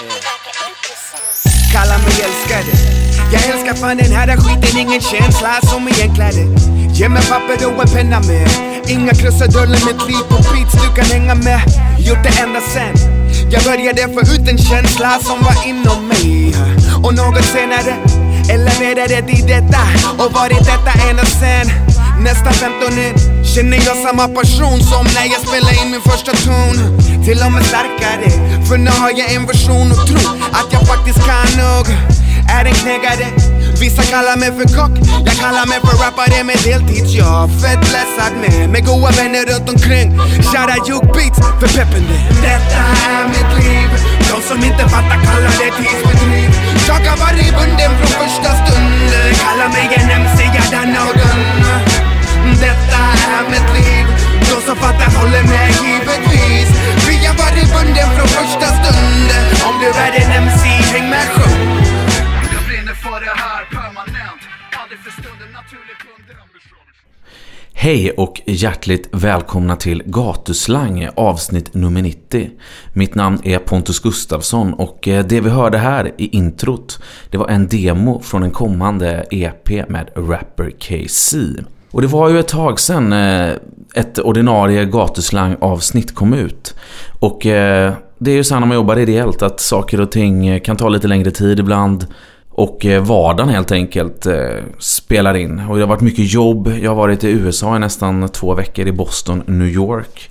Det verkar intressant. Kalla mig älskade. Jag älskar fan den här skiten, ingen känsla som egentligen. Ge mig papper och en penna med. Inga krusiduller, mitt liv på beats du kan hänga med. Gjort det ända sen. Jag började få ut en känsla som var inom mig. Och något senare eleverade i detta och varit detta ända sen. Nästa 15 år känner jag samma passion som när jag spelade in min första ton. Till och med starkare, för nu har jag en version och tro att jag faktiskt kan nog. Är en knäggare, vissa kallar mig för kock, jag kallar mig för rappare med deltidsjobb. Fett läsad med, med goa vänner runt omkring. Kära jukebeats för peppen Detta är mitt liv, de som inte fattar kallar det tidsbedriv. Jag har varit bunden från första stund, kallar mig en MC, jag denna och den. Detta är mitt liv. De som fattar håller med givetvis. Vi har varit bunden från första stunden. Om du är en MC, häng med sjung. Jag brinner för det här permanent. Aldrig för stunden naturligt underambition Hej och hjärtligt välkomna till Gatuslang avsnitt nummer 90. Mitt namn är Pontus Gustafsson och eh, det vi hörde här i introt det var en demo från en kommande EP med Rapper KC. Och det var ju ett tag sedan eh, ett ordinarie Gatuslang avsnitt kom ut. Och eh, det är ju så här när man jobbar ideellt att saker och ting eh, kan ta lite längre tid ibland. Och vardagen helt enkelt spelar in. Och det har varit mycket jobb. Jag har varit i USA i nästan två veckor i Boston, New York.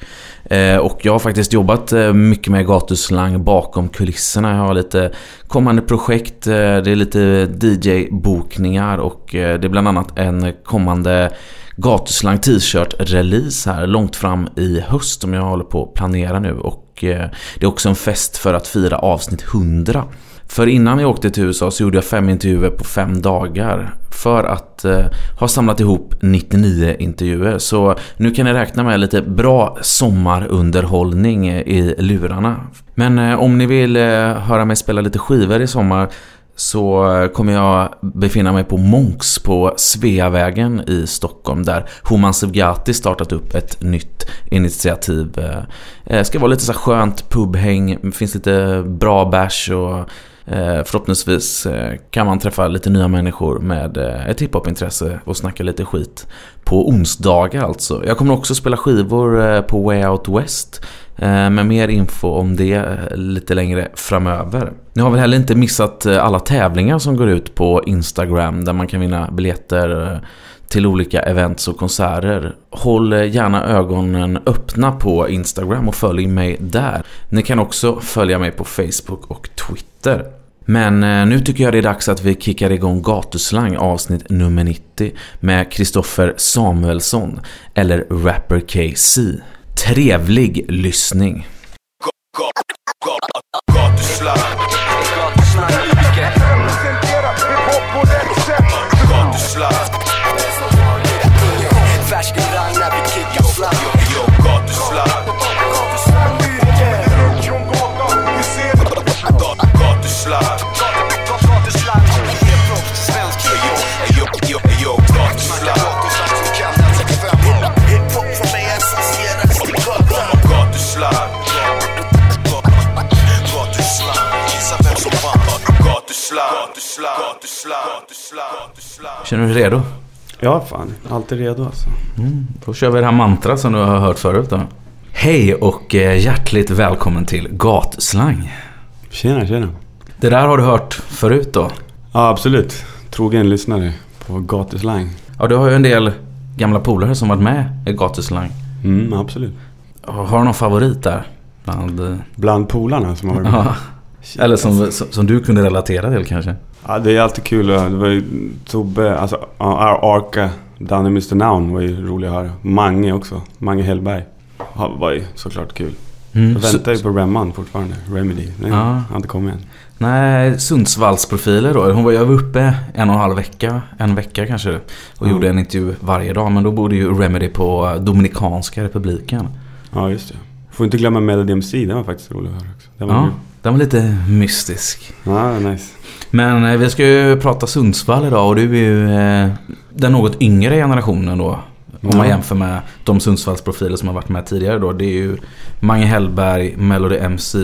Eh, och jag har faktiskt jobbat eh, mycket med gatuslang bakom kulisserna. Jag har lite kommande projekt. Eh, det är lite DJ-bokningar och det är bland annat en kommande gatuslang t-shirt-release här långt fram i höst som jag håller på att planera nu. Och det är också en fest för att fira avsnitt 100. För innan jag åkte till USA så gjorde jag fem intervjuer på fem dagar. För att eh, ha samlat ihop 99 intervjuer. Så nu kan ni räkna med lite bra sommarunderhållning i lurarna. Men eh, om ni vill eh, höra mig spela lite skivor i sommar så eh, kommer jag befinna mig på Monks på Sveavägen i Stockholm där Homan Sevgati startat upp ett nytt initiativ. Det ska vara lite så skönt pubhäng, det finns lite bra bärs och Eh, förhoppningsvis eh, kan man träffa lite nya människor med eh, ett hiphop-intresse och snacka lite skit. På onsdagar alltså. Jag kommer också spela skivor på Way Out West. Med mer info om det lite längre framöver. Ni har väl heller inte missat alla tävlingar som går ut på Instagram där man kan vinna biljetter till olika events och konserter. Håll gärna ögonen öppna på Instagram och följ mig där. Ni kan också följa mig på Facebook och Twitter. Men eh, nu tycker jag det är dags att vi kickar igång Gatuslang avsnitt nummer 90 med Kristoffer Samuelsson eller Rapper KC. Trevlig lyssning. Gatuslang Känner du dig redo? Ja, fan. Alltid redo alltså. Då kör vi det här mantrat som du har hört förut då. Hej och eh, hjärtligt välkommen till Gatslang. Tjena, tjena. Det där har du hört förut då? Ja, absolut. Trogen lyssnare på gatuslang. Ja, du har ju en del gamla polare som varit med i Gatuslang. Mm, absolut. Har du någon favorit där? Bland, eh, Bland polarna som har varit med. ja. Eller som, som, som du kunde relatera till kanske? Ja, det är alltid kul. Det var ju Tobbe, alltså Arka, Danny Mr Noun var ju rolig att höra. Mange också. Mange Hellberg. Ja, var ju såklart kul. Mm. Jag väntar ju på Remman fortfarande. Remedy. Nej, Ja. har inte kommit än. Nej, Sundsvallsprofiler då. Hon var, jag var uppe en och en halv vecka, en vecka kanske. Och Mm. gjorde en intervju varje dag. Men då bodde ju Remedy på Dominikanska republiken. Ja, just det. Får inte glömma Melody MC. Den var faktiskt rolig att höra också. Den var Ja, kul. Den var lite mystisk. Ja, nice. Men eh, vi ska ju prata Sundsvall idag och du är ju eh, den något yngre generationen då. Om man jämför med de Sundsvallsprofiler som har varit med tidigare då. Det är ju Mange Hellberg, Melody MC,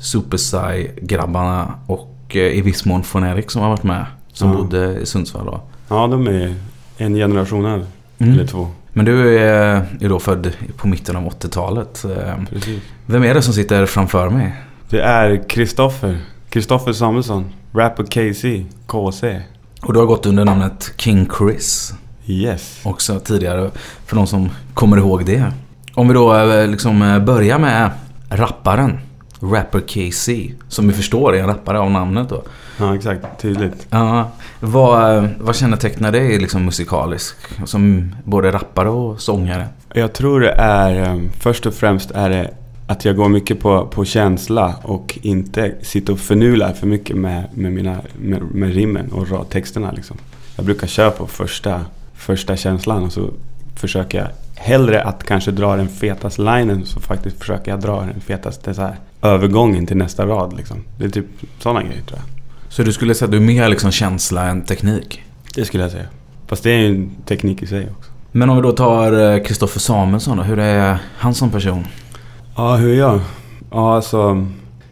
Supersai-grabbarna och eh, i viss mån Fonerik som har varit med. Som Ja. bodde i Sundsvall då. Ja, de är en generation här. Mm. Eller två. Men du är ju då född på mitten av 80-talet. Eh, Precis. Vem är det som sitter framför mig? Det är Kristoffer. Kristoffer Samuelsson. Rapper KC. KC. Och du har gått under namnet King Chris Yes. också tidigare. För de som kommer ihåg det. Om vi då eh, liksom eh, börjar med rapparen. Rapper KC. Som vi förstår är en rappare av namnet då. Ja, exakt. Tydligt. Ja, vad, eh, vad kännetecknar dig liksom musikalisk? Som både rappare och sångare. Jag tror det är, först och främst är det att jag går mycket på, på känsla och inte sitter och förnular för mycket med, med, mina, med, med rimmen och ra- texterna. Liksom. Jag brukar köra på första, första känslan och så försöker jag hellre att kanske dra den fetaste linen så faktiskt försöker jag dra den fetaste så här, övergången till nästa rad. Liksom. Det är typ sådana grejer tror jag. Så du skulle säga att du är mer liksom känsla än teknik? Det skulle jag säga. Fast det är ju en teknik i sig också. Men om vi då tar eh, Kristoffer Samuelsson då. Hur är han som person? Ja, hur jag? Ja, alltså...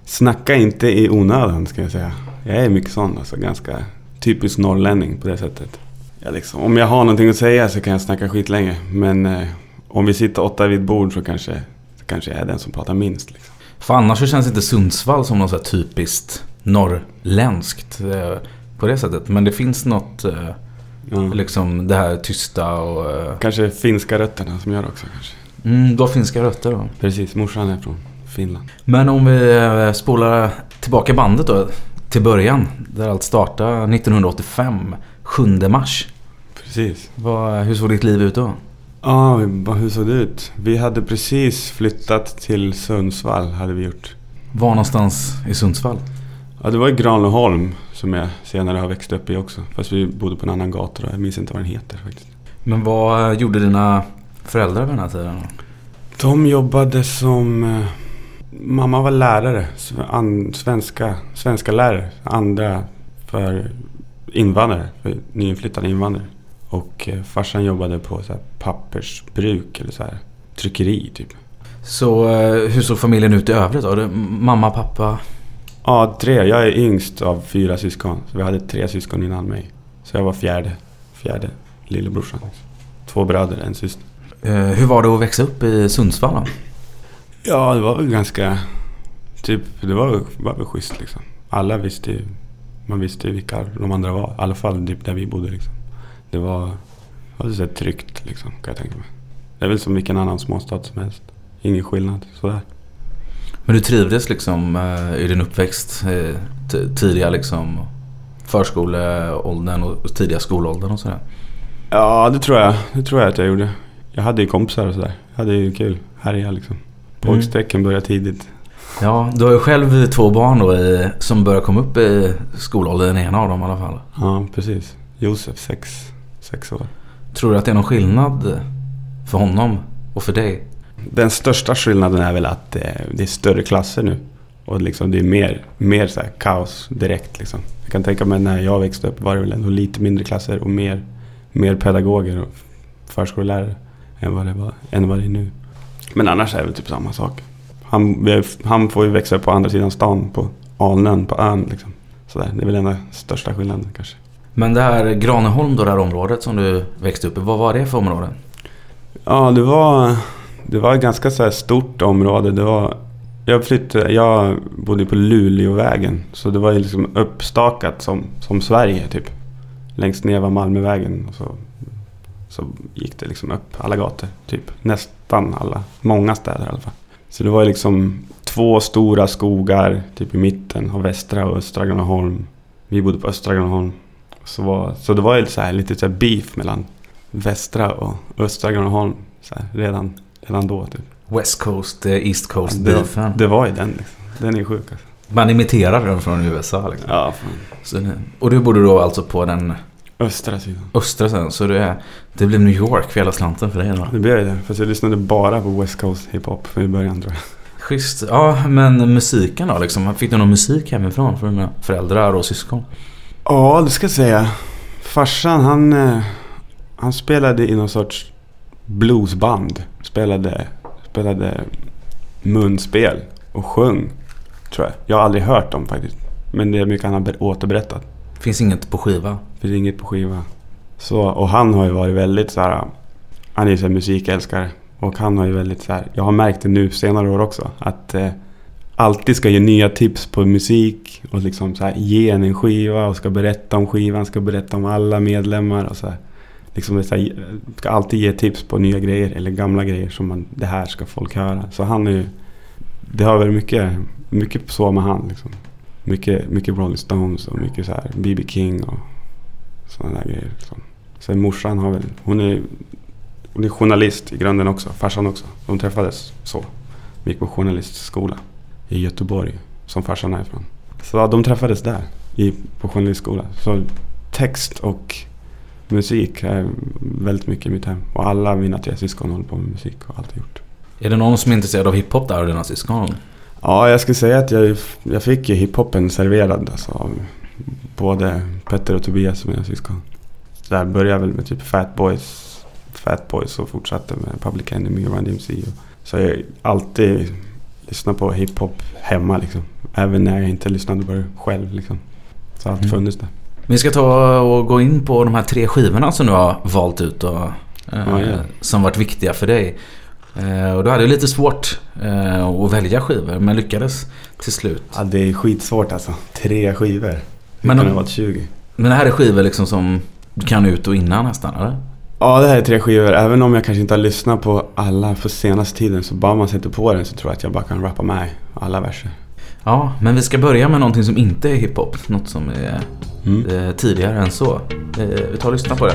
Snacka inte i onödan, ska jag säga. Jag är mycket sån, alltså. Ganska typisk norrlänning på det sättet. Jag liksom, om jag har någonting att säga så kan jag snacka skit länge. Men eh, om vi sitter åtta vid ett bord så kanske, så kanske jag är den som pratar minst. Liksom. För annars så känns inte Sundsvall som något så typiskt norrländskt eh, på det sättet. Men det finns något, eh, Ja. liksom det här tysta och... eh, Kanske finska rötterna som gör det också kanske. Mm, du har finska rötter då. Precis, morsan är från Finland. Men om vi eh, spolar tillbaka bandet då till början. Där allt startade 1985, 7 mars. Precis. Vad, hur såg ditt liv ut då? Ja, vad- hur såg det ut? Vi hade precis flyttat till Sundsvall, hade vi gjort. Var någonstans i Sundsvall? Ja, det var i Granlöholm som jag senare har växt upp i också. Fast vi bodde på en annan gata då. Jag minns inte vad den heter faktiskt. Men vad gjorde dina föräldrar vid den här tiden? De jobbade som... Eh, mamma var lärare. Svenska, svenska lärare. Andra för invandrare. För nyinflyttade invandrare. Och eh, farsan jobbade på så här, pappersbruk eller så här, tryckeri typ. Så eh, hur såg familjen ut i övrigt då? Mamma, pappa? Ja, tre. Jag är yngst av fyra syskon. Så vi hade tre syskon innan mig. Så jag var fjärde. Fjärde lillebrorsan. Två bröder, en syster. Eh, hur var det att växa upp i Sundsvall då? Ja, det var väl ganska... Typ, det var, var väl schysst liksom. Alla visste ju... Man visste ju vilka de andra var. I alla fall typ där vi bodde liksom. Det var... Det var så tryggt liksom, kan jag tänka mig. Det är väl som vilken annan småstad som helst. Ingen skillnad, sådär. Men du trivdes liksom eh, i din uppväxt? Eh, tidiga liksom förskoleåldern och tidiga skolåldern och sådär? Ja, det tror jag. Det tror jag att jag gjorde. Jag hade ju kompisar och sådär. Jag hade ju kul. Härja liksom. Pojkstrecken började tidigt. Ja, du har ju själv två barn då i, som börjar komma upp i skolåldern, den ena av dem i alla fall. Ja, precis. Josef, sex, sex år. Tror du att det är någon skillnad för honom och för dig? Den största skillnaden är väl att eh, det är större klasser nu. Och liksom det är mer, mer så kaos direkt liksom. Jag kan tänka mig när jag växte upp var det väl ändå lite mindre klasser och mer, mer pedagoger och förskollärare än vad, det var, än vad det är nu. Men annars är det typ samma sak. Han, han får ju växa upp på andra sidan stan på Alnön, på ön liksom. Så där, det är väl den största skillnaden kanske. Men det här Graneholm då, det här området som du växte upp i, vad var det för område? Ja, det var, det var ett ganska så stort område. Det var, jag, flyttade, jag bodde på Luleåvägen. Så det var ju liksom uppstakat som, som Sverige typ. Längst ner var Malmövägen. Och så, så gick det liksom upp alla gator. Typ nästan alla. Många städer i alla fall. Så det var liksom två stora skogar typ i mitten av västra och östra Granaholm. Vi bodde på östra Granaholm. Så, var, så det var ju så här, lite så här beef mellan västra och östra Granaholm. Så här, redan, redan då typ. West Coast, eh, East Coast det, beefen. det var ju den liksom. Den är sjuk alltså. Man imiterar den från USA liksom. Ja, fan. Så, och du bodde då alltså på den Östra sidan. östra sen, så det, är, det blev New York för hela slanten för dig då? Det blev ju det. Fast jag lyssnade bara på West Coast hiphop i början tror jag. Schysst. Ja, men musiken då liksom? Fick du någon musik hemifrån från dina föräldrar och syskon? Ja, det ska jag säga. Farsan han, eh, han spelade i någon sorts bluesband. Spelade, spelade munspel och sjöng. Tror jag. Jag har aldrig hört dem faktiskt. Men det är mycket han har ber- återberättat. Finns inget på skiva. Finns inget på skiva. Så, och han har ju varit väldigt så här. Han är ju så här musikälskare. Och han har ju väldigt så här. Jag har märkt det nu senare år också. Att eh, alltid ska ge nya tips på musik. Och liksom så här, ge en en skiva och ska berätta om skivan. Ska berätta om alla medlemmar. Och så här. Liksom så här, ska alltid ge tips på nya grejer. Eller gamla grejer som man, det här ska folk höra. Så han är ju. Det har varit mycket, mycket så med han liksom. Mycket, mycket Rolling Stones och mycket så här B.B. King och sådana där grejer. Liksom. Sen morsan har väl, hon är, hon är journalist i grunden också, farsan också. De träffades så. Vi gick på journalistskola i Göteborg, som farsan är ifrån. Så ja, de träffades där, i, på journalistskola. Så text och musik är väldigt mycket i mitt hem. Och alla mina tre syskon håller på med musik och alltid gjort. Är det någon som är intresserad av hiphop där av dina syskon? Ja, jag skulle säga att jag, jag fick ju hiphopen serverad alltså, av både Petter och Tobias, mina syskon. Så där började väl med typ Fat Boys, Fat Boys och fortsatte med Public Enemy och Run DMC. Så jag har alltid lyssnat på hiphop hemma liksom. Även när jag inte lyssnade på det själv liksom. Så allt Mm. funnits där. Vi ska ta och gå in på de här tre skivorna som du har valt ut och eh, Ja, ja. som varit viktiga för dig. Eh, och du hade lite svårt eh, att välja skivor men lyckades till slut. Ja, det är skitsvårt alltså. Tre skivor. Men kan om- det ha varit 20? Men det här är skivor liksom som du kan ut och innan nästan eller? Ja, det här är tre skivor. Även om jag kanske inte har lyssnat på alla på senaste tiden så bara man sätter på den så tror jag att jag bara kan rappa med alla verser. Ja, men vi ska börja med någonting som inte är hiphop. Något som är Mm. eh, tidigare än så. Vi tar och lyssnar på det.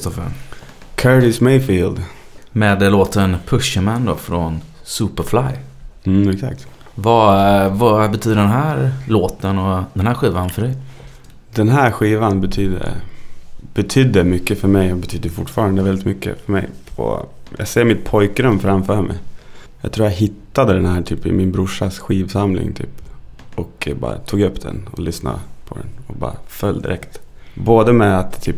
Kristoffer? Curtis Mayfield. Med låten Pusherman då från Superfly. Mm, exakt. Vad, eh, vad betyder den här låten och den här skivan för dig? Den här skivan betyder, betydde mycket för mig och betyder fortfarande väldigt mycket för mig. Jag ser mitt pojkrum framför mig. Jag tror jag hittade den här typ i min brorsas skivsamling typ. Och bara tog upp den och lyssnade på den och bara föll direkt. Både med att typ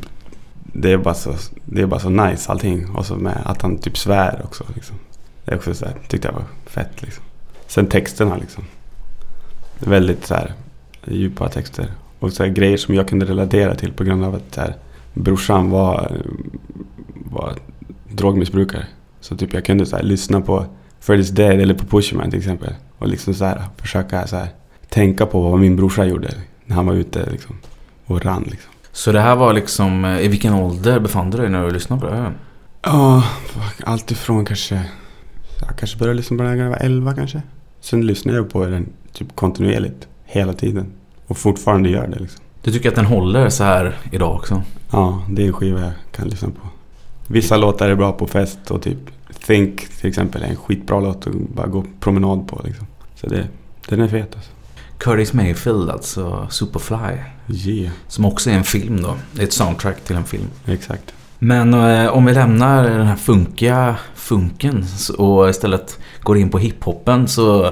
det är bara så, det är bara så nice allting och så med att han typ svär också liksom. Det är också så här, tyckte jag var fett liksom. Sen texterna liksom. Väldigt så här djupa texter. Och så här, grejer som jag kunde relatera till på grund av att så här, brorsan var, var drogmissbrukare. Så typ jag kunde så här, lyssna på Freddy's Dead eller på Pusherman till exempel. Och liksom så här, försöka så här, tänka på vad min brorsa gjorde när han var ute liksom, och rann. Liksom. Så det här var liksom, eh, i vilken ålder befann du dig när du lyssnade på det här? Ja, allt ifrån kanske... Jag kanske började lyssna på den när jag var 11 kanske. Sen lyssnade jag på den typ kontinuerligt. Hela tiden. Och fortfarande gör det liksom. Du tycker att den håller så här idag också? Ja, det är en skiva jag kan lyssna på. Vissa låtar är bra på fest och typ Think till exempel är en skitbra låt att bara gå promenad på liksom. Så det, den är fet alltså. Curtis Mayfield, alltså Superfly. Yeah, Som också är en film då. Det är ett soundtrack till en film. exakt. Men eh, om vi lämnar den här funkiga funken och istället går in på hiphopen så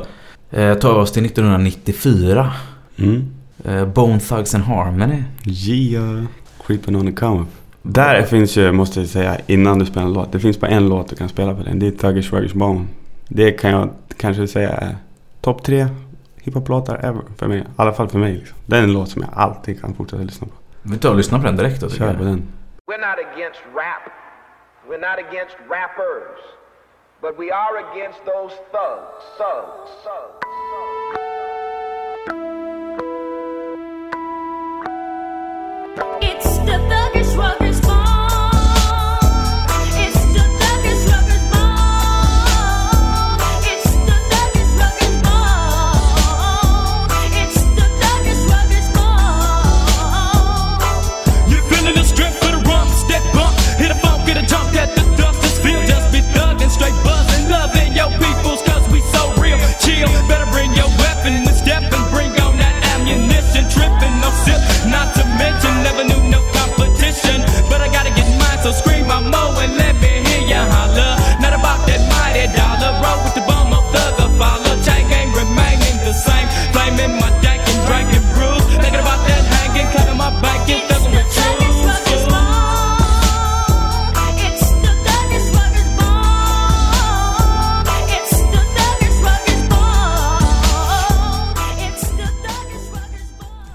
eh, tar vi oss till 1994. Mm. Eh, Bone Thugs and Harmony. Yeah, Creeping on the come. Där finns ju, måste jag säga, innan du spelar en låt. Det finns bara en låt du kan spela på den. Det är Thuggish Ruggish Bone. Det kan jag kanske säga är topp tre hiphop-låtar ever för mig. I alla fall för mig. Liksom. Det är en låt som jag alltid kan fortsätta lyssna på. Vi tar och lyssnar på den direkt då Kör på den. We're not against rap. We're not against rappers. But we are against those thugs. Thugs. Thugs. It's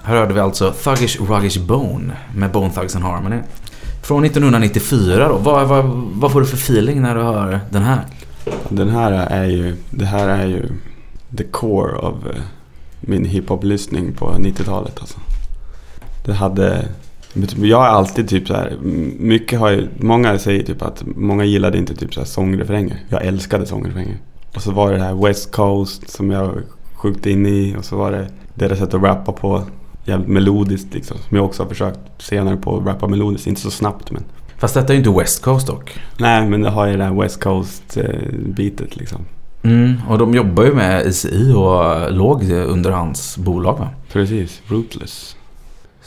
Här hörde vi alltså Thuggish Ruggish Bone med Bone Thugs and Harmony. Från 1994 då. Vad, vad, vad får du för feeling när du hör den här? Den här är ju, det här är ju the core av eh, min hiphop-lyssning på 90-talet alltså. Det hade, jag har alltid typ så här, mycket har ju, många säger typ att många gillade inte typ så här sångrefränger. Jag älskade sångrefränger. Och så var det det här West Coast som jag sjukt in i och så var det deras sätt att rappa på. Jävligt melodiskt liksom. Som jag också har försökt senare på att rappa melodiskt. Inte så snabbt men. Fast detta är ju inte West Coast dock. Nej men det har ju det här West Coast eh, liksom. Mm, och de jobbar ju med ICI och låg under hans bolag va? Precis, Rootless.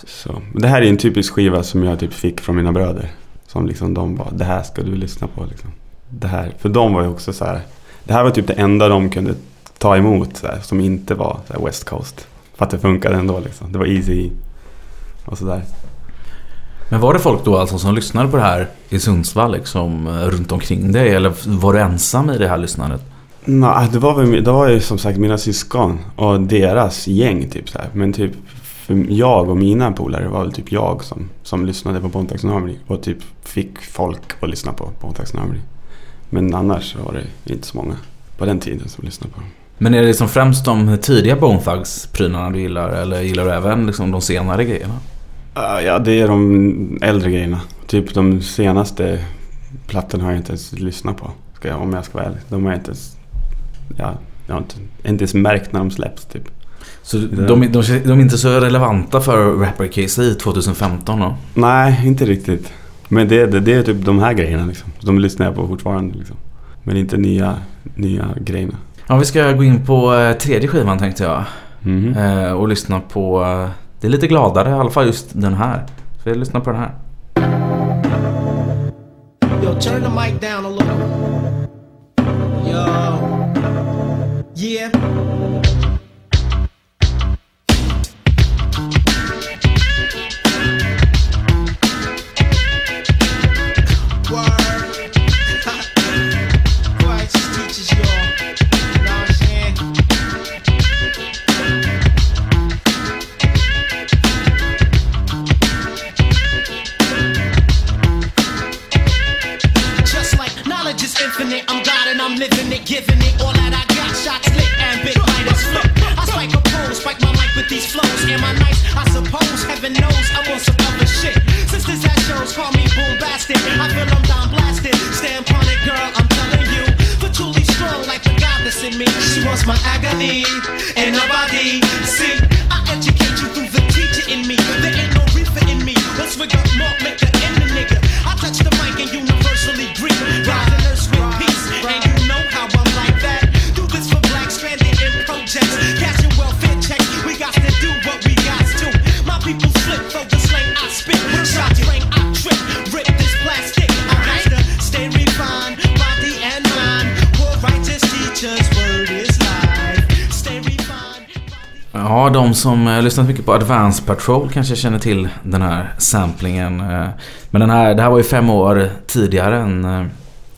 Så. Det här är en typisk skiva som jag typ fick från mina bröder. Som liksom de bara, det här ska du lyssna på liksom. Det här, för de var ju också så här. Det här var typ det enda de kunde ta emot så här, som inte var så West Coast. För att det funkade ändå liksom. Det var easy och sådär. Men var det folk då alltså som lyssnade på det här i Sundsvall liksom runt omkring dig? Eller var du ensam i det här lyssnandet? Nej, det var, väl, det var ju som sagt mina syskon och deras gäng typ så här. Men typ jag och mina polare var väl typ jag som, som lyssnade på Harmony och typ fick folk att lyssna på Harmony. Men annars var det inte så många på den tiden som lyssnade på dem. Men är det liksom främst de tidiga Bone Thugs-prylarna du gillar? Eller gillar du även liksom de senare grejerna? Uh, ja, det är de äldre grejerna. Typ de senaste plattorna har jag inte ens lyssnat på. Jag, om jag ska vara ärlig. De har jag inte ens... Ja, jag har inte, inte ens märkt när de släpps typ. Så de, de, de är inte så relevanta för Rapper KC 2015 då? Nej, inte riktigt. Men det, det, det är typ de här grejerna liksom. De lyssnar jag på fortfarande liksom. Men inte nya, nya grejerna. Ja, vi ska gå in på eh, tredje skivan tänkte jag. Eh, och lyssna på... eh, Det är lite gladare, i alla fall just den här. Så vi lyssnar på den här. Yo, turn the mic down a little. Yo. Yeah. De som eh, lyssnat mycket på Advance Patrol kanske känner till den här samplingen. eh. Men den här, det här var ju fem år tidigare än eh,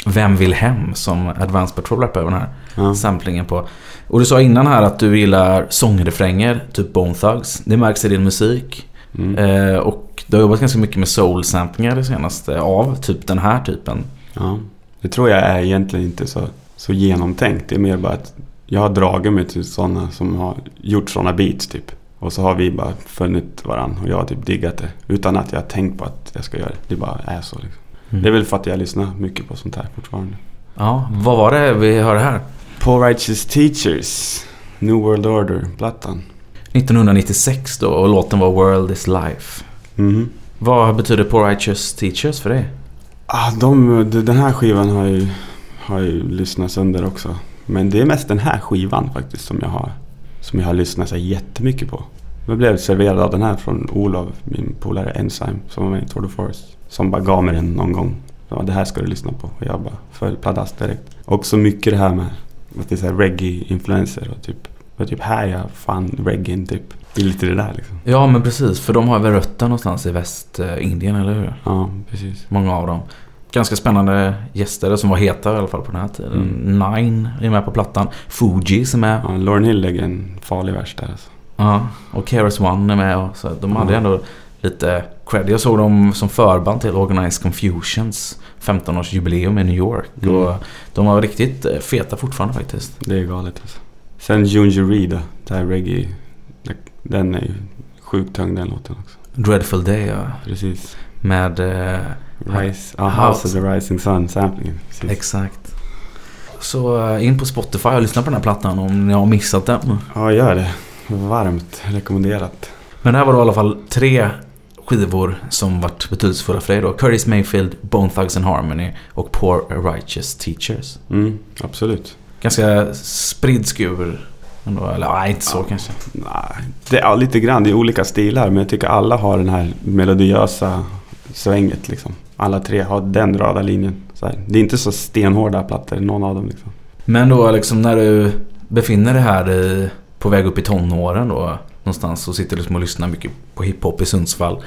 Vem vill hem som Advance Patrol rappade över den här Ja. samplingen på. Och du sa innan här att du gillar sångrefränger, typ Bone Thugs. Det märks i din musik. Mm. Eh, och du har jobbat ganska mycket med soul-samplingar det senaste av typ den här typen. Ja. Det tror jag är egentligen inte så, så genomtänkt. Det är mer bara att jag har dragit mig till sådana som har gjort sådana beats typ. Och så har vi bara funnit varandra och jag har typ diggat det. Utan att jag har tänkt på att jag ska göra det. Det bara är så liksom. Mm. Det är väl för att jag lyssnar mycket på sånt här fortfarande. Ja, vad var det vi hörde här? Poor Righteous Teachers, New World Order-plattan. 1996 då och låten var World is Life. Mhm. Vad betyder Poor Righteous Teachers för dig? Ah, de, de- den här skivan har jag, ju, har jag ju lyssnat sönder också. Men det är mest den här skivan faktiskt som jag har, som jag har lyssnat så jättemycket på. Jag blev serverad av den här från Olof, min polare Enzyme, som var med i Tour de Force. Som bara gav mig den någon gång. Så, det här ska du lyssna på. Och jag bara föll pladask direkt. Och så mycket det här med att det är reggae-influenser och typ. Och typ här jag fann reggae typ. Det är lite det där liksom. Ja men precis, för de har väl rötter någonstans i Västindien, eller hur? Ja, precis. Många av dem. Ganska spännande gäster som var heta i alla fall på den här tiden. Nine är med på plattan. Fuji som är Ja, Lauren Hill lägger en farlig vers där alltså. Ja, och Keras One är med och så. De hade ändå lite cred. Jag såg dem som förband till Organized Confusions 15-årsjubileum i New York. Mm. Och de var riktigt eh, feta fortfarande faktiskt. Det är galet alltså. Sen Junji Rida, det här reggae. Den är ju sjukt tung den låten också. Dreadful Day ja. Precis. Med... Eh, Rise, ja, House of the Rising Sun samplingen. Precis. Exakt. Så eh, in på Spotify och lyssna på den här plattan om ni har missat den. Ja, gör det. Varmt rekommenderat. Men det här var då i alla fall tre skivor som varit betydelsefulla för dig då. Curtis Mayfield, Bone Thugs and Harmony och Poor Righteous Teachers. Mm, absolut. Ganska spridd skur. Ändå, eller nej, inte så kanske. Nej, det är lite grann. Det är olika stilar. Men jag tycker alla har den här melodiösa svänget liksom. Alla tre har den röda linjen. Det är inte så stenhårda plattor, någon av dem liksom. Men då liksom när du befinner dig här i, på väg upp i tonåren då någonstans och sitter liksom och lyssnar mycket på hiphop i Sundsvall.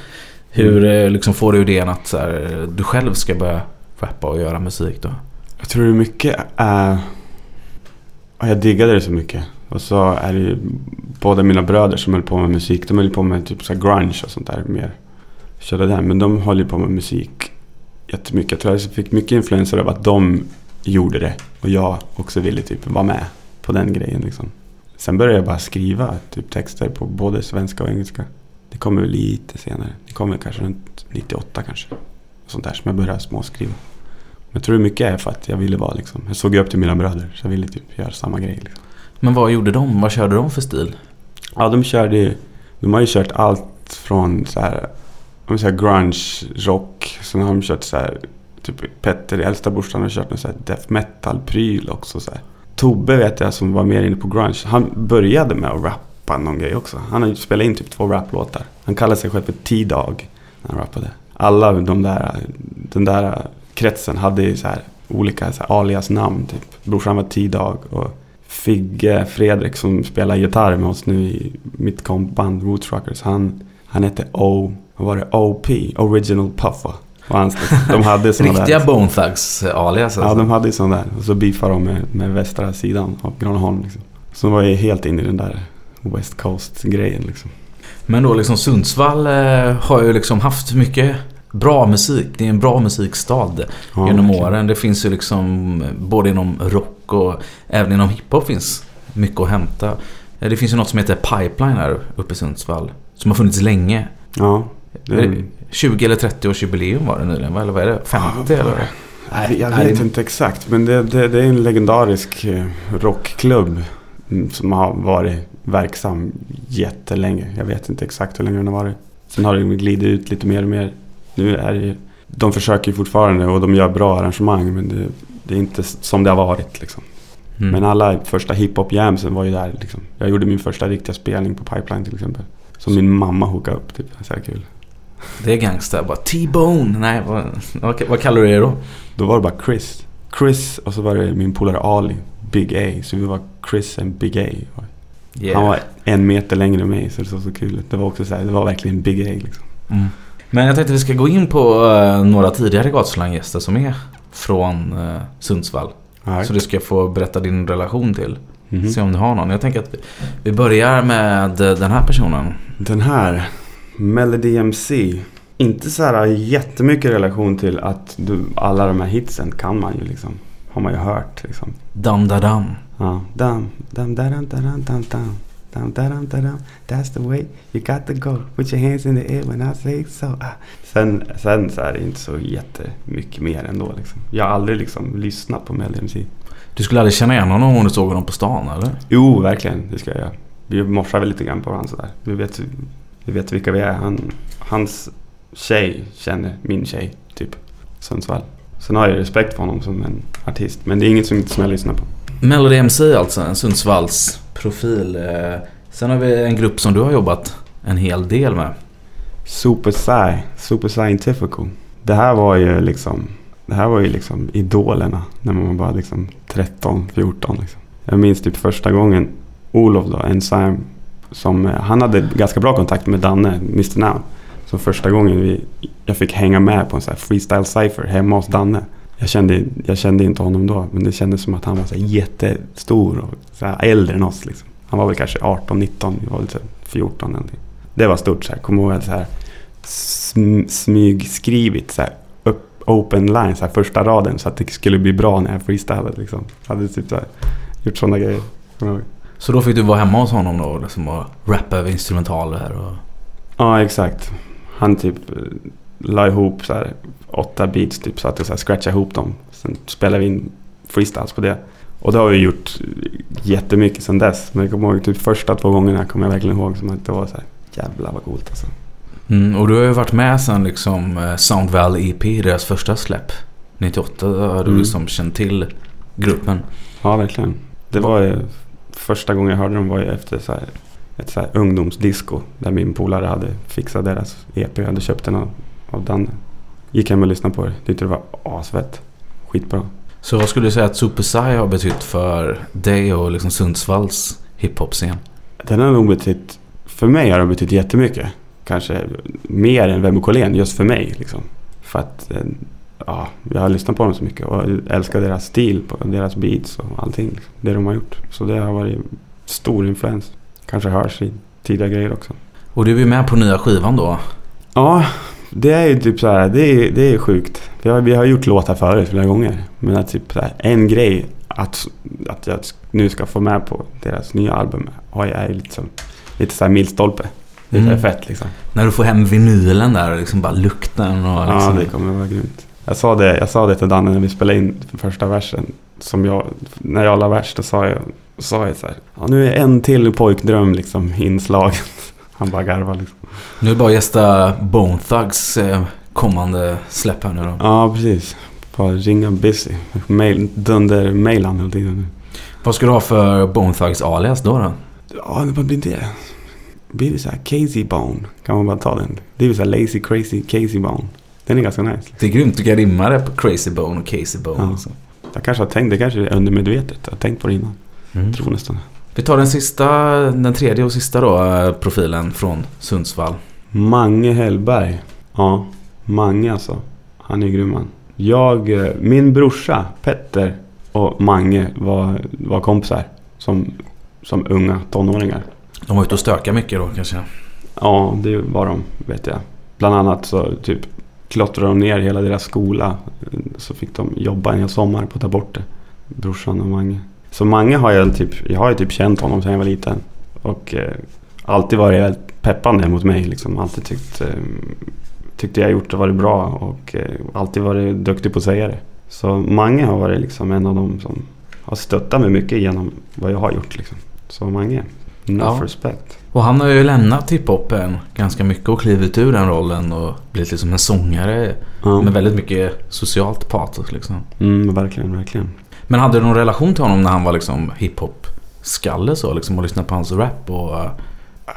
Hur eh, liksom får du idén att här, du själv ska börja rappa och göra musik då? Jag tror det är mycket. Ja, jag diggade det så mycket. Och så är det ju båda mina bröder som höll på med musik. De höll på med typ så grunge och sånt där mer. Körde där. Men de höll ju på med musik jättemycket. Jag tror jag fick mycket influenser av att de gjorde det. Och jag också ville typ vara med på den grejen liksom. Sen började jag bara skriva typ texter på både svenska och engelska. Det kommer väl lite senare. Det kommer kanske runt 98 kanske. Sånt där som jag började småskriva. Men jag tror det mycket är för att jag ville vara liksom. Jag såg ju upp till mina bröder så jag ville typ göra samma grej. Liksom. Men vad gjorde de? Vad körde de för stil? Ja, de körde ju... De har ju kört allt från så här... Om säger grunge, rock. Sen har de kört så här... Typ Petter, äldsta brorsan, har kört en så här death metal-pryl också. Så här. Tobbe vet jag som var mer inne på grunge. Han började med att rappa någon grej också. Han har spelat in typ två raplåtar. Han kallade sig själv för T-Dog när han rappade. Alla de där, den där kretsen hade ju så här olika så här alias-namn. Typ. Brorsan var T-Dog och Figge Fredrik som spelar gitarr med oss nu i mitt kompband Roots Rockers. Han, han hette O, vad var det? OP, Original Puffa. Och hans, de hade såna Riktiga där. Bone Thugs alias Ja, alltså. de hade ju sån där. Och så beefade de med, med västra sidan av Granaholm. Liksom. Så de var ju helt inne i den där West Coast-grejen liksom. Men då liksom Sundsvall eh, har ju liksom haft mycket bra musik. Det är en bra musikstad Ja, genom verkligen. åren. Det finns ju liksom eh, både inom rock och även inom hiphop finns mycket att hämta. Eh, Det finns ju något som heter Pipeline här uppe i Sundsvall. Som har funnits länge. Ja. Det 20 eller 30 års jubileum var det nyligen? Eller vad är det? 50 eller? Nej, jag vet inte exakt. Men det, det, det är en legendarisk eh, rockklubb mm, som har varit verksam jättelänge. Jag vet inte exakt hur länge den har varit. Sen har det glidit ut lite mer och mer. Nu är det de försöker fortfarande och de gör bra arrangemang men det, det är inte som det har varit liksom. Mm. Men alla första hiphop-jamsen var ju där liksom. Jag gjorde min första riktiga spelning på Pipeline till exempel. Som min mamma hookade upp typ. Så här kul. Det är gangsta. Bara T-Bone. Nej, vad, vad, vad kallar du det då? Då var det bara Chris. Chris och så var det min polare Ali. Big A. Så vi var Chris and Big A. Yeah. Han var en meter längre än mig så det såg så kul ut. Det var också så här, det var verkligen Big A liksom. Mm. Men jag tänkte vi ska gå in på eh, några tidigare Gatslangsgäster som är från eh, Sundsvall. Ja, Så du ska få berätta din relation till. Mhm. Se om du har någon. Jag tänker att vi, vi börjar med eh, den här personen. Den här, Melody MC. Inte så här jättemycket relation till att du, alla de här hitsen kan man ju liksom. Har man ju hört liksom. Dam da dam. Ja. Dam, dam, da, dam, da, dam, dam, dam. Dam, da, dam, da, dam. That's the way you got to go. Put your hands in the air when I say so. Ah. Sen, sen så är det inte så jättemycket mer ändå liksom. Jag har aldrig liksom lyssnat på Melody MC. Du skulle aldrig känna igen honom om du såg honom på stan eller? Jo, verkligen. Det ska jag göra. Vi morsar väl lite grann på varandra sådär. Vi vet, vi vet vilka vi är. Han, hans tjej känner min tjej, typ. Sundsvall. Sen har jag respekt för honom som en artist. Men det är inget som, som jag lyssnar på. Melody MC alltså, en Sundsvalls profil. Eh, Sen har vi en grupp som du har jobbat en hel del med. Super Sci, Super Scientifical. Det här var ju liksom, det här var ju liksom idolerna när man var bara liksom 13, 14 liksom. Jag minns typ första gången Olof då, Enzyme, som, eh, han hade ganska bra kontakt med Danne, Mr Now. Så första gången vi, jag fick hänga med på en sån här freestyle cypher hemma hos Danne. Jag kände, jag kände inte honom då, men det kändes som att han var så här jättestor och så här äldre än oss. Liksom. Han var väl kanske 18, 19, jag var lite 14 eller någonting. Det var stort. Så här. Kommer ihåg att så här, sm- smygskrivit så här, upp, open line, så här, första raden så att det skulle bli bra när jag freestylade. Liksom. Jag hade typ så här, gjort sådana grejer. Kommer ihåg. Så då fick du vara hemma hos honom då liksom, och rappa över instrumentaler och... Ja, exakt. Han typ eh, la ihop så här, åtta beats, typ, så att jag så här, scratchade ihop dem. Sen spelade vi in freestyles på det. Och det har vi gjort jättemycket sedan dess. Men jag kommer ihåg typ första två gångerna kommer jag verkligen ihåg som att det var så här, jävlar vad coolt alltså. Mm, och du har ju varit med sen liksom eh, Sound Valley EP, deras första släpp. 98 har du Mm. liksom känt till gruppen. Ja, verkligen. Det var ju, första gången jag hörde dem var ju efter så här, ett så här ungdomsdisco. Där min polare hade fixat deras EP. Jag hade köpt den av, av Danne. Gick hem och lyssnade på det. Tyckte det var asfett. Skitbra. Så vad skulle du säga att Super Sci har betytt för dig och liksom Sundsvalls hiphop-scen? Den har nog betytt, för mig har den betytt jättemycket. Kanske mer än Webbe Collén just för mig. Liksom. För att eh, ja, jag har lyssnat på dem så mycket och älskar deras stil, på deras beats och allting. Liksom, det de har gjort. Så det har varit stor influens. Kanske hörs i tidiga grejer också. Och du är med på nya skivan då. Ja, det är ju typ så här, det är, det är sjukt. Vi har, vi har gjort låtar förut flera gånger. Men att typ så här, en grej att, att jag nu ska få med på deras nya album har jag är ju lite, lite så här milstolpe. Det är Mm. fett liksom. När du får hem vinylen där och liksom bara lukten och Ja, liksom... det kommer vara grymt. Jag sa det, jag sa det till Danne när vi spelade in första versen. Som jag, när jag la vers, då sa jag, sa jag så här. Ja, nu är en till pojkdröm liksom inslagen. Han bara garvade liksom. Nu är det bara att gästa Bone Thugs eh, kommande släpp här nu då. Ja, precis. Bara ringa busy. Mail, dunder mailan hela tiden nu. Vad ska du ha för Bone Thugs alias då? då? Ja, vad blir det? Blir det så här Casey Bone? Kan man bara ta den? Det är väl så här lazy crazy Casey Bone. Den är ganska nice. Det är grymt, du kan rimma det på Crazy Bone och Casey Bone. Ja. Alltså. Jag kanske har tänkt, det kanske är undermedvetet. Jag har tänkt på det innan. Mm. Jag tror nästan. Vi tar den sista, den tredje och sista då, eh, profilen från Sundsvall. Mange Hellberg. Ja, Mange alltså. Han är grym han. Jag, eh, min brorsa Petter och Mange var, var kompisar. Som, som unga tonåringar. De var ute och stökade mycket då kanske. Ja, det var de, vet jag. Bland annat så typ klottrade de ner hela deras skola. Så fick de jobba en hel sommar på att ta bort det. Brorsan och Mange. Så Mange har jag typ, jag har ju typ känt honom sedan jag var liten. Och eh, alltid varit väldigt peppande mot mig liksom. Alltid tyckt, eh, tyckte jag gjort det varit bra och eh, alltid varit duktig på att säga det. Så Mange har varit liksom en av dem som har stöttat mig mycket genom vad jag har gjort liksom. Så Mange, enough Ja. respect. Och han har ju lämnat hiphopen ganska mycket och klivit ur den rollen och blivit liksom en sångare Ja. med väldigt mycket socialt patos liksom. Mm, verkligen, verkligen. Men hade du någon relation till honom när han var liksom hiphop-skalle så liksom och lyssnade på hans rap och... eh,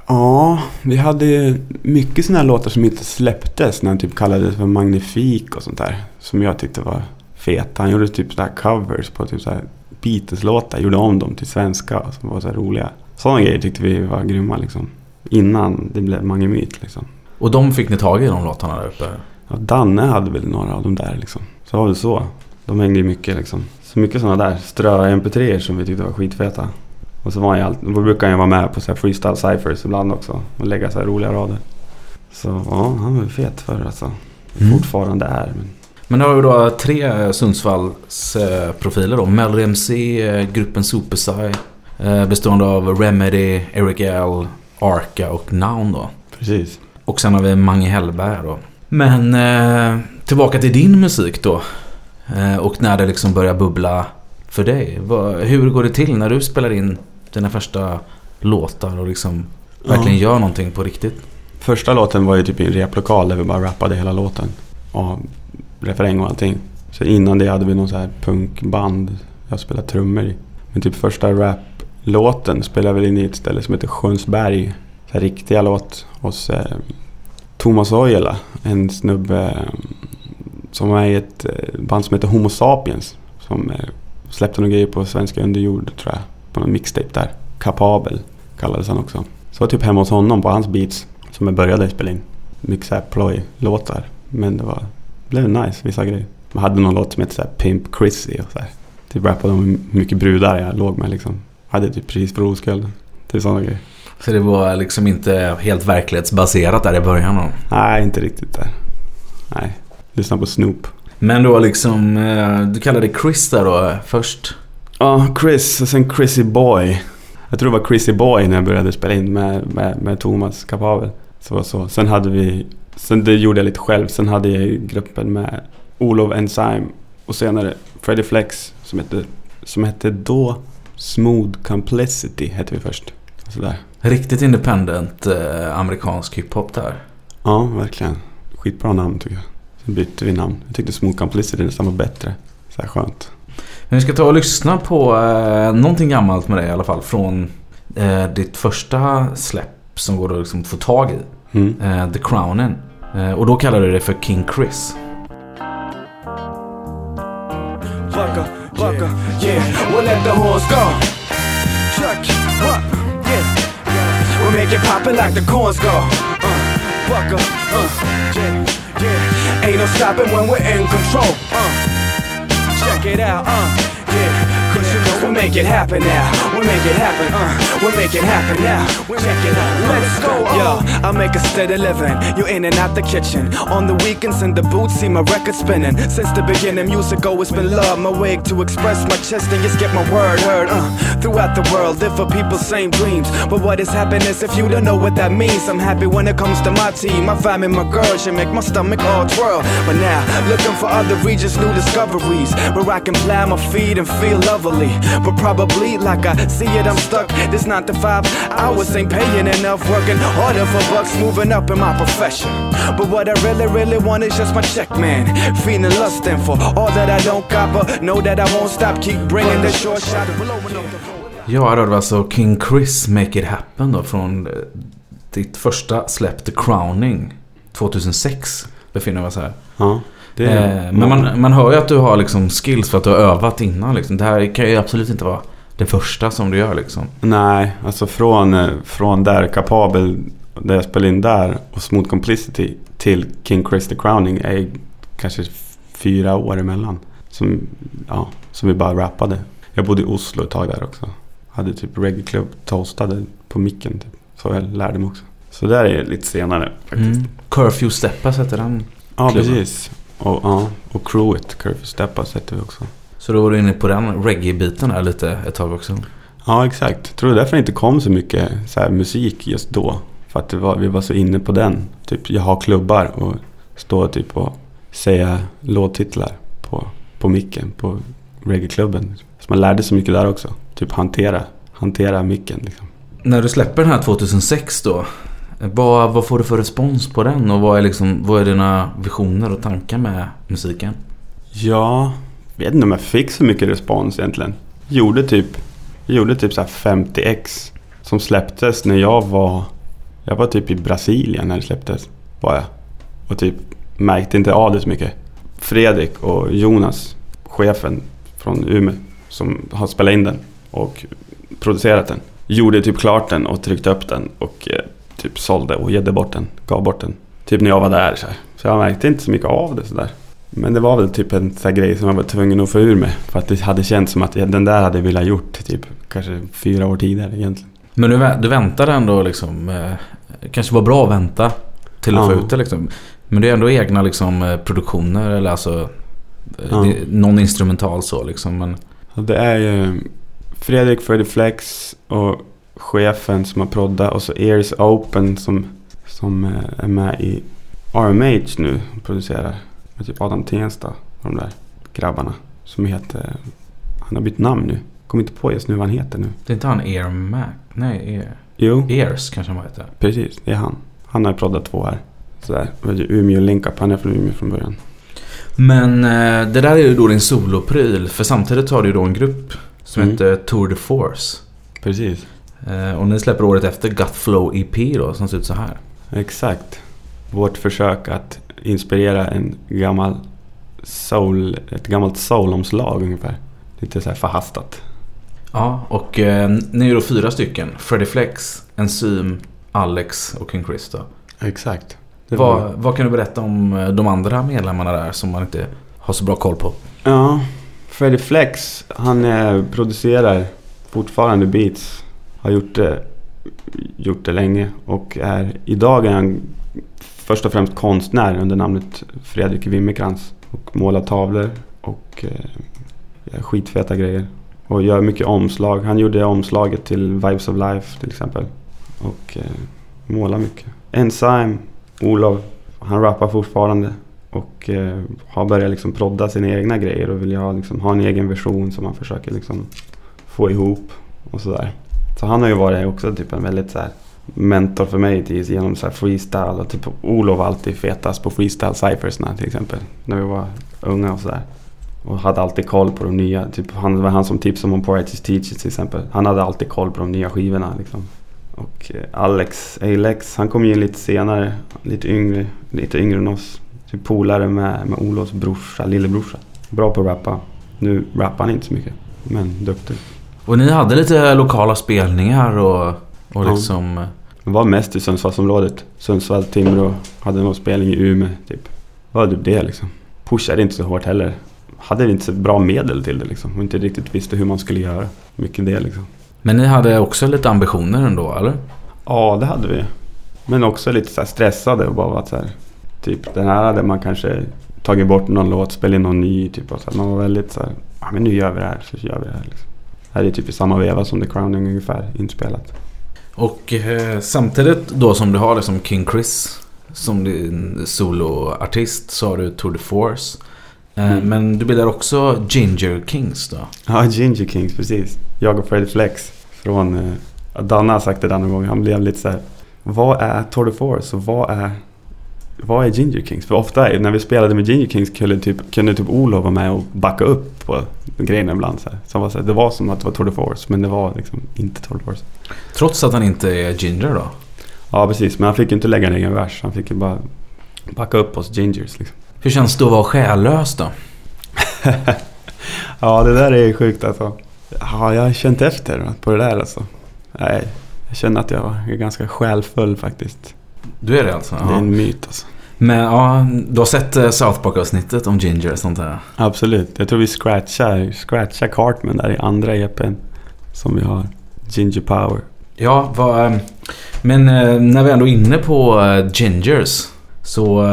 Ja, vi hade mycket sådana här låtar som inte släpptes när han typ kallades för Magnifik och sånt där. Som jag tyckte var feta. Han gjorde typ sådana här covers på typ så här Beatles-låtar. Gjorde om dem till svenska som var så roliga. Sådana grejer tyckte vi var grymma liksom. Innan det blev Mange Myt liksom. Och de fick ni tag i de låtarna där uppe? Ja, Danne hade väl några av dem där liksom. Så var det så. De hängde ju mycket liksom. Så mycket sådana där strö mp 3 som vi tyckte var skitfeta. Och så var han ju alltid, då brukade han ju vara med på så freestyle cyphers ibland också. Och lägga så roliga rader. Så ja, han var fet förr alltså. Mm. Fortfarande är. Men Men nu har vi då tre Sundsvalls eh, profiler då. Melody MC, eh, gruppen Supersci. Eh, bestående av Remedy, Eric L, Arca och Noun då. precis. Och sen har vi Mange Hellberg då. Men eh, tillbaka till din musik då. Eh, och när det liksom börjar bubbla för dig. Vad, hur går det till när du spelar in dina första låtar och liksom verkligen gör någonting på riktigt? Första låten var ju typ i en replokal där vi bara rappade hela låten. Och refräng och allting. Så innan det hade vi någon så här punkband jag spelade trummor i. Men typ första Låten spelade väl in i ett ställe som heter Sjönsberg. Så riktiga låt hos eh, Thomas Ojala. En snubbe eh, som är i ett eh, band som heter Homo Sapiens. Som eh, släppte några grejer på Svenska Underjord tror jag. På någon mixtape där. Kapabel kallades han också. Så var typ hemma hos honom på hans beats som jag började spela in. Mycket såhär ploj-låtar. Men det var, blev nice vissa grejer. Man hade någon låt som hette såhär Pimp Chrissy och såhär. Typ rappade om hur mycket brudar jag låg med liksom. Hade typ pris för oskulden. Typ sådana grejer. Så det var liksom inte helt verklighetsbaserat där i början då. Nej, inte riktigt där. Nej. Lyssna på Snoop. Men då liksom, eh, du kallade Chris där då först. Ja, Chris och sen Chrissy Boy. Jag tror det var Chrissy Boy när jag började spela in med, med, med Thomas Kapabel. Så var så. Sen hade vi, sen det gjorde jag lite själv. Sen hade jag gruppen med Olof Enzyme och senare Freddie Flex som hette, som hette då Smooth Complicity hette vi först. Sådär. Riktigt independent eh, amerikansk hiphop där. Ja, verkligen. Skitbra namn tycker jag. Sen bytte vi namn. Jag tyckte Smooth Complicity nästan var bättre. Så här skönt. Men vi ska ta och lyssna på eh, någonting gammalt med dig i alla fall. Från eh, ditt första släpp som går att liksom få tag i. Mm. Eh, The Crownen. Eh, och då kallade du det för King Chris. Bucka, bucka, yeah. We'll let the horns go. Chuck, what? Yeah. We'll make it poppin' like the corns go. Uh, bucka, uh, yeah, yeah. Ain't no stopping when we're in control. Uh, check it out, uh, yeah. We'll make it happen now. We'll make it happen, uh, we'll make it happen now. We'll make it happen. Let's go, uh. Yo, I make a steady living. You in and out the kitchen. On the weekends in the booth, see my record spinning. Since the beginning, music always been love. My way to express my chest and just get my word heard. Uh, throughout the world, live for people's same dreams. But what is happiness if you don't know what that means? I'm happy when it comes to my team. My family, my girl, she make my stomach all twirl. But now, looking for other regions, new discoveries. Where I can plant my feet and feel lovely. But probably, like I see it, I'm stuck. This 9 to 5 hours ain't paying enough. Working harder for bucks, moving up in my profession. But what I really, really want is just my check, man. Feeling lusting for all that I don't got, but know that I won't stop. Keep bringing the short shot. Ja, det var alltså King Chris Make It Happen då från eh, ditt första släpp The Crowning 2006 befinner vi oss här. Ja, är... men man, man hör ju att du har liksom skills för att du har övat innan. Liksom. Det här kan ju absolut inte vara det första som du gör liksom. Nej, alltså från, eh, från där Kapabel, där jag spelade in där och Smooth Complicity till King Chris the Crowning är kanske fyra år emellan. Som, ja, som vi bara rappade. Jag bodde i Oslo ett tag där också. Hade typ reggae-klubb, toastade på micken. Typ. Så jag lärde mig också. Så där är lite senare faktiskt. Mm. Curfew Steppas heter den. Ja, klubben. precis. Och, ja, och Crew It, Curfew Steppas hette vi också. Så då var du inne på den reggae-biten där lite ett tag också. Ja, exakt. Tror det därför det inte kom så mycket så här, musik just då. För att var, vi var så inne på den. Typ, jag har klubbar och står typ och säga låttitlar på, på micken på reggaeklubben. Så man lärde sig mycket där också. Typ hantera, hantera micken liksom. När du släpper den här 2006 då. Vad, vad får du för respons på den? Och vad är, liksom, vad är dina visioner och tankar med musiken? Ja, jag vet inte om jag fick så mycket respons egentligen. Gjorde typ, gjorde typ så här 50x som släpptes när jag var, jag var typ i Brasilien när det släpptes. Var jag. Och typ märkte inte av det så mycket. Fredrik och Jonas, chefen från Umeå, som har spelat in den och producerat den. Gjorde typ klart den och tryckte upp den och eh, typ sålde och bort den, gav bort den. Typ när jag var där så här. Så jag märkte inte så mycket av det sådär. Men det var väl typ en sån grej som jag var tvungen att få ur mig. För att det hade känts som att jag, den där hade jag velat gjort typ kanske fyra år tidigare egentligen. Men du, du väntade ändå liksom. Eh, kanske var bra att vänta till att Ja. få ut det liksom. Men det är ändå egna liksom eh, produktioner eller alltså. eh, Ja. Det, någon instrumental så liksom. Men det är ju Fredrik Freddy Flex och chefen som har proddat och så Ears Open som, som eh, är med i RMH nu och producerar. Med typ Adam Tensta och de där grabbarna. Som heter, han har bytt namn nu. Kommer inte på just nu vad han heter nu. det är inte han Air Mac? Nej, Air. Jo, Ears kanske han heter. precis. Det är han. Han har proddat två här. Sådär. Ju Umeå Linkup. Han är från Umeå från början. Men eh, det där är ju då din solopryl. För samtidigt har du ju då en grupp som Mm. heter Tour de Force. Precis. Eh, och ni släpper året efter Gut Flow EP då som ser ut så här. Exakt. Vårt försök att inspirera en gammal soul, ett gammalt soul-omslag ungefär. Lite så här förhastat. Ja, och eh, ni är då fyra stycken. Freddy Flex, Enzym, Alex och King Chris då. Exakt. Var... Vad, vad kan du berätta om eh, de andra medlemmarna där som man inte har så bra koll på? Ja, Freddy Flex, han eh, producerar fortfarande beats. Har gjort det, gjort det länge och är idag är han först och främst konstnär under namnet Fredrik Wimmerkrans. Och målar tavlor och eh, skitfeta grejer. Och gör mycket omslag. Han gjorde omslaget till Vibes of Life till exempel. Och eh, målar mycket. Enzyme, Olof, han rappar fortfarande. Och eh, har börjat liksom prodda sina egna grejer och vill ha, liksom, ha en egen version som han försöker liksom få ihop och sådär. Så han har ju varit också typ en väldigt så här mentor för mig till, genom så här freestyle och typ Olof var alltid fetast på freestyle cyphersna till exempel. När vi var unga och sådär. Och hade alltid koll på de nya. Typ, han det var han som tipsade om Poetry's Teachers till exempel. Han hade alltid koll på de nya skivorna liksom. Och eh, Alex, Alex, han kom ju in lite senare. Lite yngre, lite yngre än oss. Typ polare med, med Olofs brorsa, lillebrorsa. Bra på att rappa. Nu rappar han inte så mycket. Men duktig. Och ni hade lite lokala spelningar och, och liksom... eh, Det var mest i Sundsvallsområdet. Sundsvall, Timrå. Hade någon spelning i Umeå typ. Var typ det liksom. Pushade inte så hårt heller. Hade inte så bra medel till det liksom. Och inte riktigt visste hur man skulle göra. Mycket det liksom. Men ni hade också lite ambitioner ändå, eller? Ja, det hade vi. Men också lite så stressade och bara varit så här. Typ den här hade man kanske tagit bort någon låt, spelat in någon ny. Typ, och så här. Man var väldigt så här. Ja men nu gör vi det här, så gör vi det här liksom. Här är typ i samma veva som The Crowning ungefär inspelat. Och eh, samtidigt då som du har liksom King Chris som din soloartist så har du Tour de Force. Eh, Mm. Men du bildar också Ginger Kings då. Ja, Ginger Kings, precis. Jag och Freddy Flex. Från... Eh, Danne har sagt det där någon gång. Han blev lite så här. Vad är Tour de Force och vad är... Vad är Ginger Kings? För ofta när vi spelade med Ginger Kings kunde typ, kunde typ Olof vara med och backa upp på grejerna ibland. Så. Så var så här, det var som att det var Tour de Force men det var liksom inte Tour de Force. Trots att han inte är Ginger då. Ja precis, men han fick ju inte lägga en egen vers. Han fick ju bara backa upp oss Gingers liksom. Hur känns det att vara själlös då? Ja det där är sjukt alltså. Ja, jag har känt efter på det där alltså. Nej, jag känner att jag är ganska själfull faktiskt. Du är det alltså? Det är en myt alltså. Men ja, du har sett eh, South Park-avsnittet om Ginger och sånt där? Absolut. Jag tror vi scratchar, scratchar Cartman där i andra EPn. Som vi har. Ginger Power. Ja, vad, eh, men eh, när vi ändå är inne på Gingers. Så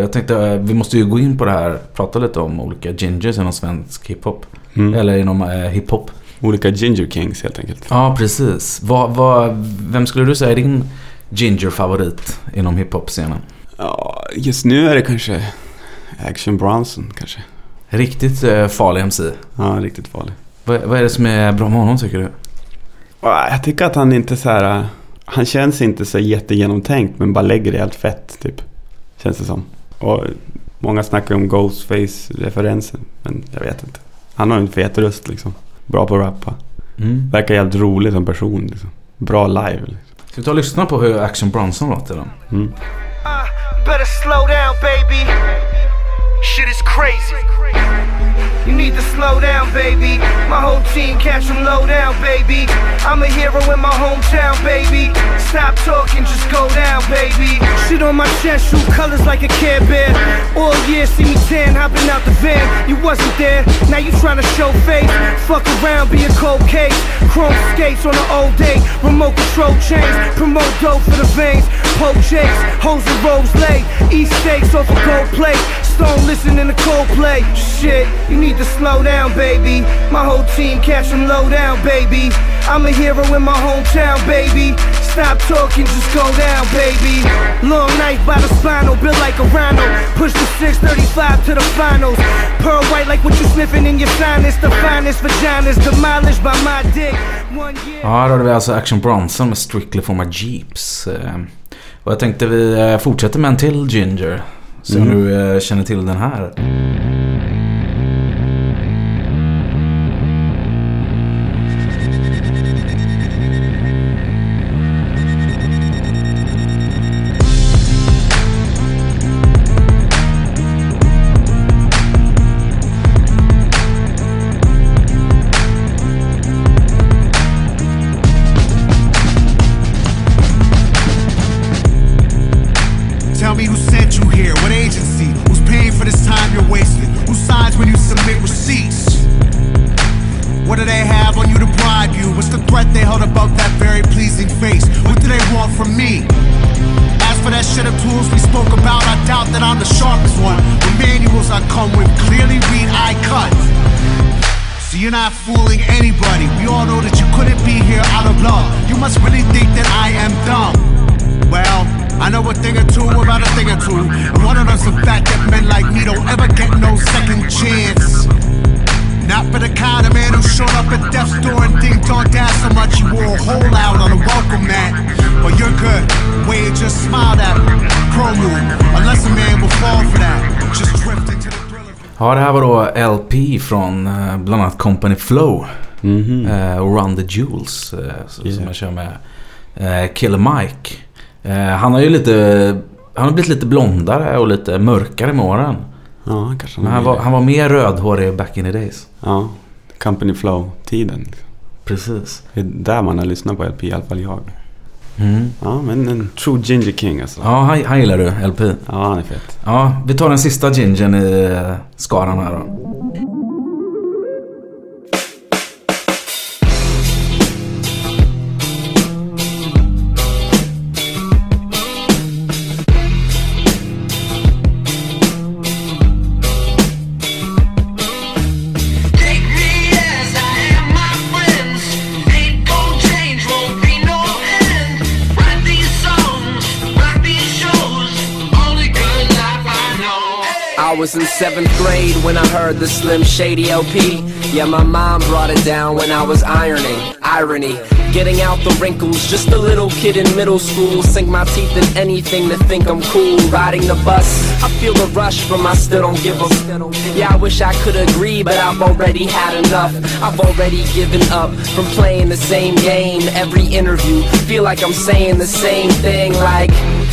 jag tänkte vi måste ju gå in på det här. Prata lite om olika Gingers inom svensk hiphop. Mm. Eller inom eh, hiphop. Olika Ginger Kings helt enkelt. Ja, precis. Vad, vad, vem skulle du säga är din Ginger-favorit inom hiphop-scenen? Ja, just nu är det kanske Action Bronson kanske. Riktigt eh, farlig MC. Ja, riktigt farlig. Vad, vad är det som är bra med honom tycker du? Ja, Jag tycker att han inte så här... Han känns inte så jättegenomtänkt men bara lägger det helt fett typ. Känns det som. Och många snackar om Ghostface-referensen. Men jag vet inte. Han har en fet röst liksom. Bra på att rappa. Mm. Verkar jävligt rolig som person liksom. Bra live liksom. Ska vi ta och lyssna på hur Action Bronson låter då? Mm. Better You need to slow down, baby. My whole team catch them low down, baby. I'm a hero in my hometown, baby. Stop talking, just go down, baby. Shit on my chest, shoot colors like a Care Bear. All year, see me tan, hopping out the van. You wasn't there, now you tryna show face. Fuck around, be a cold case. Chrome skates on an old day. Remote control chains, promote dope for the veins. Poke jakes, hoes and rose late. East steaks off a gold plate. Stone listening to Coldplay. Shit, you need to slow down, baby. My whole team catch 'em low down, baby. I'm a hero in my hometown, baby. Stop talking, just go down, baby. Long knife by the spinal, built like a rhino. Push the 635 to the finals. Pearl white like what you sniffing in your sinus. The finest vaginas demolished by my dick. Ja, här hörde vi alltså Action Bronson med Strictly for my Jeeps. Eh, Och jag tänkte vi eh, fortsätter med en till Ginger. Så Mm. du eh, känner till den här. Från eh, bland annat Company Flow. eh, och Run the Jewels. eh, så- Som jag kör med Killer Mike. Han har ju lite... Han har blivit lite blondare och lite mörkare med åren. Ja, kanske Men han var, han var mer rödhårig back in the days. Ja, Company Flow-tiden. Precis. Det är där man har lyssnat på LP, i alla fall jag. Mm. Ja, men en true Ginger King alltså. Ja, han, han gillar du LP. Ja, han är fet. Ja, vi tar den sista gingern i skaran här då. In seventh grade when I heard the Slim Shady LP. Yeah, my mom brought it down when I was ironing. Irony, getting out the wrinkles. Just a little kid in middle school. Sink my teeth in anything to think I'm cool. Riding the bus, I feel the rush, but I still don't give a. Yeah, I wish I could agree, but I've already had enough. I've already given up from playing the same game every interview. Feel like I'm saying the same thing, like.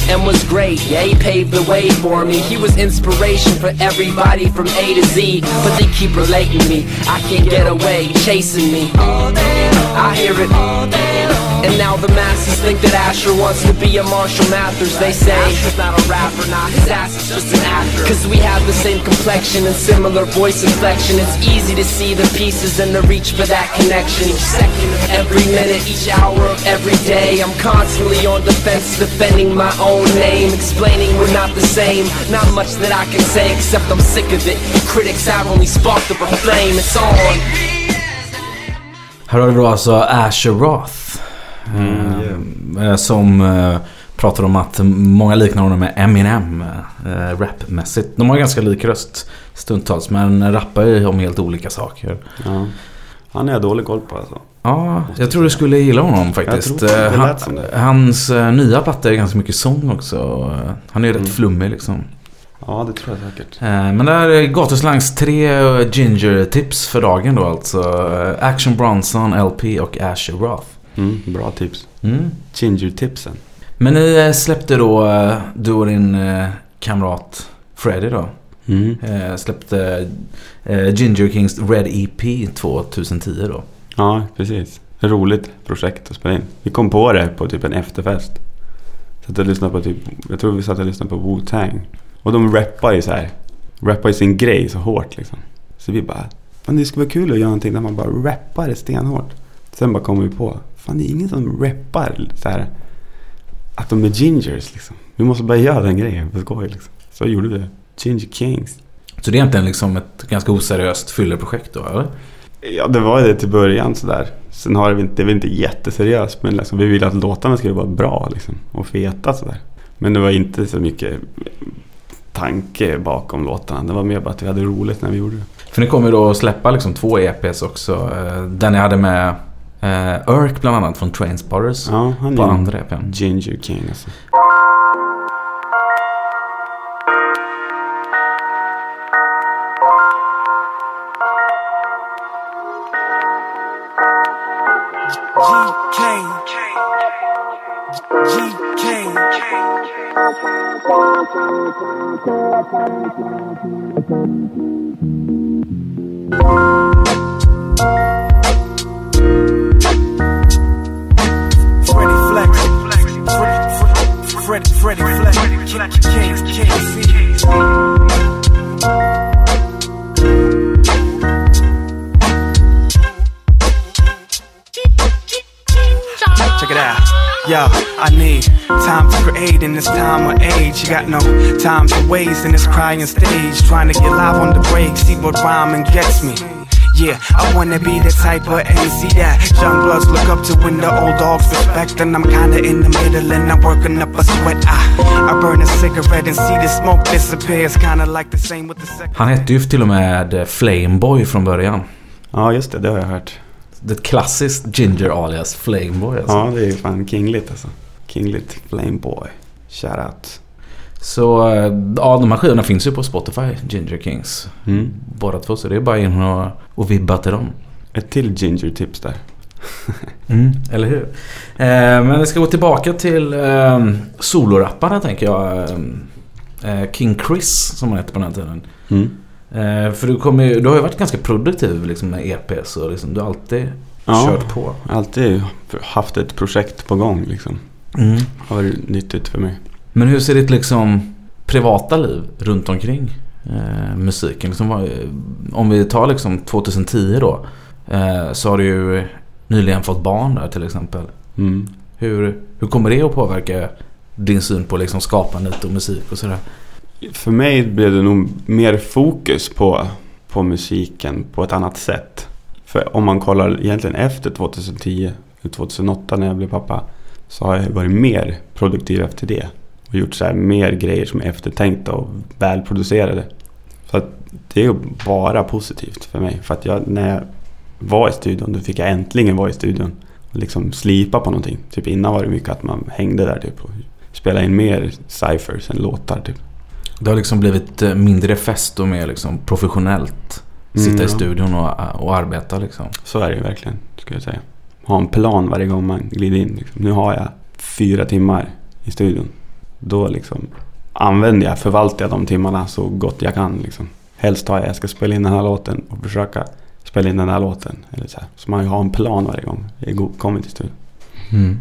And was great, yeah, he paved the way for me. He was inspiration for everybody from A to Z. But they keep relating me, I can't get away, chasing me. I hear it. all day And now the masses think that Asher wants to be a Marshall Mathers. They say Asher's not a rapper, nah, his ass is just an actor. Cause we have the same complexion and similar voice inflection. It's easy to see the pieces and to reach for that connection. Each second of every minute, each hour of every day. I'm constantly on defense, defending my own name. Explaining we're not the same. Not much that I can say, except I'm sick of it. Critics have only sparked up a flame. It's on. Här har vi då alltså Asher Roth. eh, Som eh, pratar om att många liknar honom med Eminem eh, rapmässigt. De har ganska lik röst stundtals men rappar ju om helt olika saker. Ja. Han är jag dålig koll på alltså. Ja, jag tror du skulle gilla honom faktiskt. Eh, Han, det. hans eh, nya platta är ganska mycket sång också. Eh, Han är ju rätt Mm. flummig liksom. Ja, det tror jag säkert. Eh, Men det här är Gatuslangs tre eh, Ginger-tips för dagen då alltså. Eh, Action Bronson, LP och Asher Roth. Mm, bra tips. Mm. Ginger-tipsen. Men ni eh, släppte då, eh, du och din eh, kamrat Freddy då. Mm. Eh, Släppte eh, Ginger Kings Red EP 2010 då. Ja, precis. Roligt projekt att spela in. Vi kom på det på typ en efterfest. Satt och lyssnade på typ, jag tror vi satt och lyssnade på Wu-Tang. Och de rappar ju så här. Rappar ju sin grej så hårt liksom. Så vi bara, fan det skulle vara kul att göra någonting där man bara rappar det stenhårt. Sen bara kom vi på, fan det är ingen som rappar så här. Att de är gingers liksom. Vi måste bara göra den grejen för skoj liksom. Så gjorde vi det. Ginger Kings. Så det är egentligen liksom ett ganska oseriöst fylleprojekt då, eller? Ja, det var det till början sådär. Sen har vi inte, det var inte jätteseriöst men liksom, vi ville att låtarna skulle vara bra liksom, och feta sådär. Men det var inte så mycket tanke bakom låtarna. Det var mer bara att vi hade roligt när vi gjorde det. För ni kommer ju då att släppa liksom två EPs också. Eh, Den ni hade med eh, Irk bland annat från Trainspotters. Ja, han på andra EPn. Ginger King alltså. Freddie Flex. Freddie, Freddie, Freddie Flex. Kings, Kings, Check it Yo, I need time to create in this time of age. You got no time to waste in this crying stage. Trying to get live on the break, see what rhyming gets me. Yeah, I wanna be the type of MC that young bloods look up to when the old dogs respect. And I'm kinda in the middle and I'm working up a sweat. I, I burn a cigarette and see the smoke disappear. It's kinda like the same with the second. Han hette ju till och med Flameboy från början. Ja, just det. Det har jag hört. Det är klassiskt Ginger alias Flameboy alltså. Ja, det är ju fan kingligt alltså. Kingligt Flameboy. Shoutout. Så eh, ja, de här skivorna finns ju på Spotify, Ginger Kings. Mm. Båda två, så det är bara in och, och vibba till dem. Ett till Ginger-tips där. Mm, eller hur? Eh, men vi ska gå tillbaka till eh, solorapparna tänker jag. Eh, King Chris som han hette på den här tiden. Mm. Eh, för du, kommer, du har ju varit ganska produktiv liksom, med EPs och liksom, du har alltid kört på. alltid haft ett projekt på gång liksom. Mm. Har varit nyttigt för mig. Men hur ser ditt liksom privata liv runt omkring eh, musiken? Liksom, om vi tar liksom 2010 då. Eh, så har du ju nyligen fått barn där till exempel. Mm. Hur, hur kommer det att påverka din syn på liksom skapandet och musik och sådär? För mig blev det nog mer fokus på, på musiken på ett annat sätt. För om man kollar egentligen efter 2010, eller 2008 när jag blev pappa. Så har jag varit mer produktiv efter det. Och gjort så här mer grejer som är eftertänkta och välproducerade. Så att det är bara positivt för mig. För att jag, när jag var i studion, då fick jag äntligen vara i studion. Och liksom slipa på någonting. Typ innan var det mycket att man hängde där typ. Och spelade in mer cyphers än låtar typ. Det har liksom blivit eh, mindre fest och mer liksom professionellt. Sitta Mm, i ja. studion och, och arbeta liksom. Så är det ju verkligen, skulle jag säga. Ha en plan varje gång man glider in. Liksom. Nu har jag fyra timmar i studion. Då liksom använder jag, förvaltar jag de timmarna så gott jag kan. Liksom. Helst har jag, jag ska spela in den här låten och försöka spela in den här låten. Eller så, här. så man har en plan varje gång jag kommer till studion. Mm.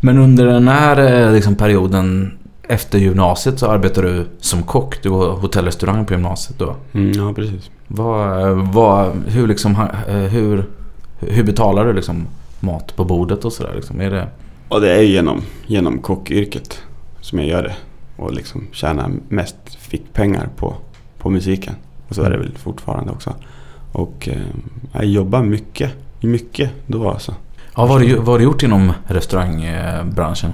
Men under den här eh, liksom, perioden efter gymnasiet så arbetar du som kock. Du var hotellrestaurang på gymnasiet då. Mm, ja, precis. Vad, vad, hur, liksom, eh, hur, hur betalar du liksom mat på bordet och sådär? Liksom? Är det... Och det är genom, genom kockyrket som jag gör det. Och liksom tjänar mest fickpengar på, på musiken. Och så är det väl fortfarande också. Och eh, jag jobbar mycket, mycket då alltså. Ja, vad, har du, vad har du gjort inom restaurangbranschen?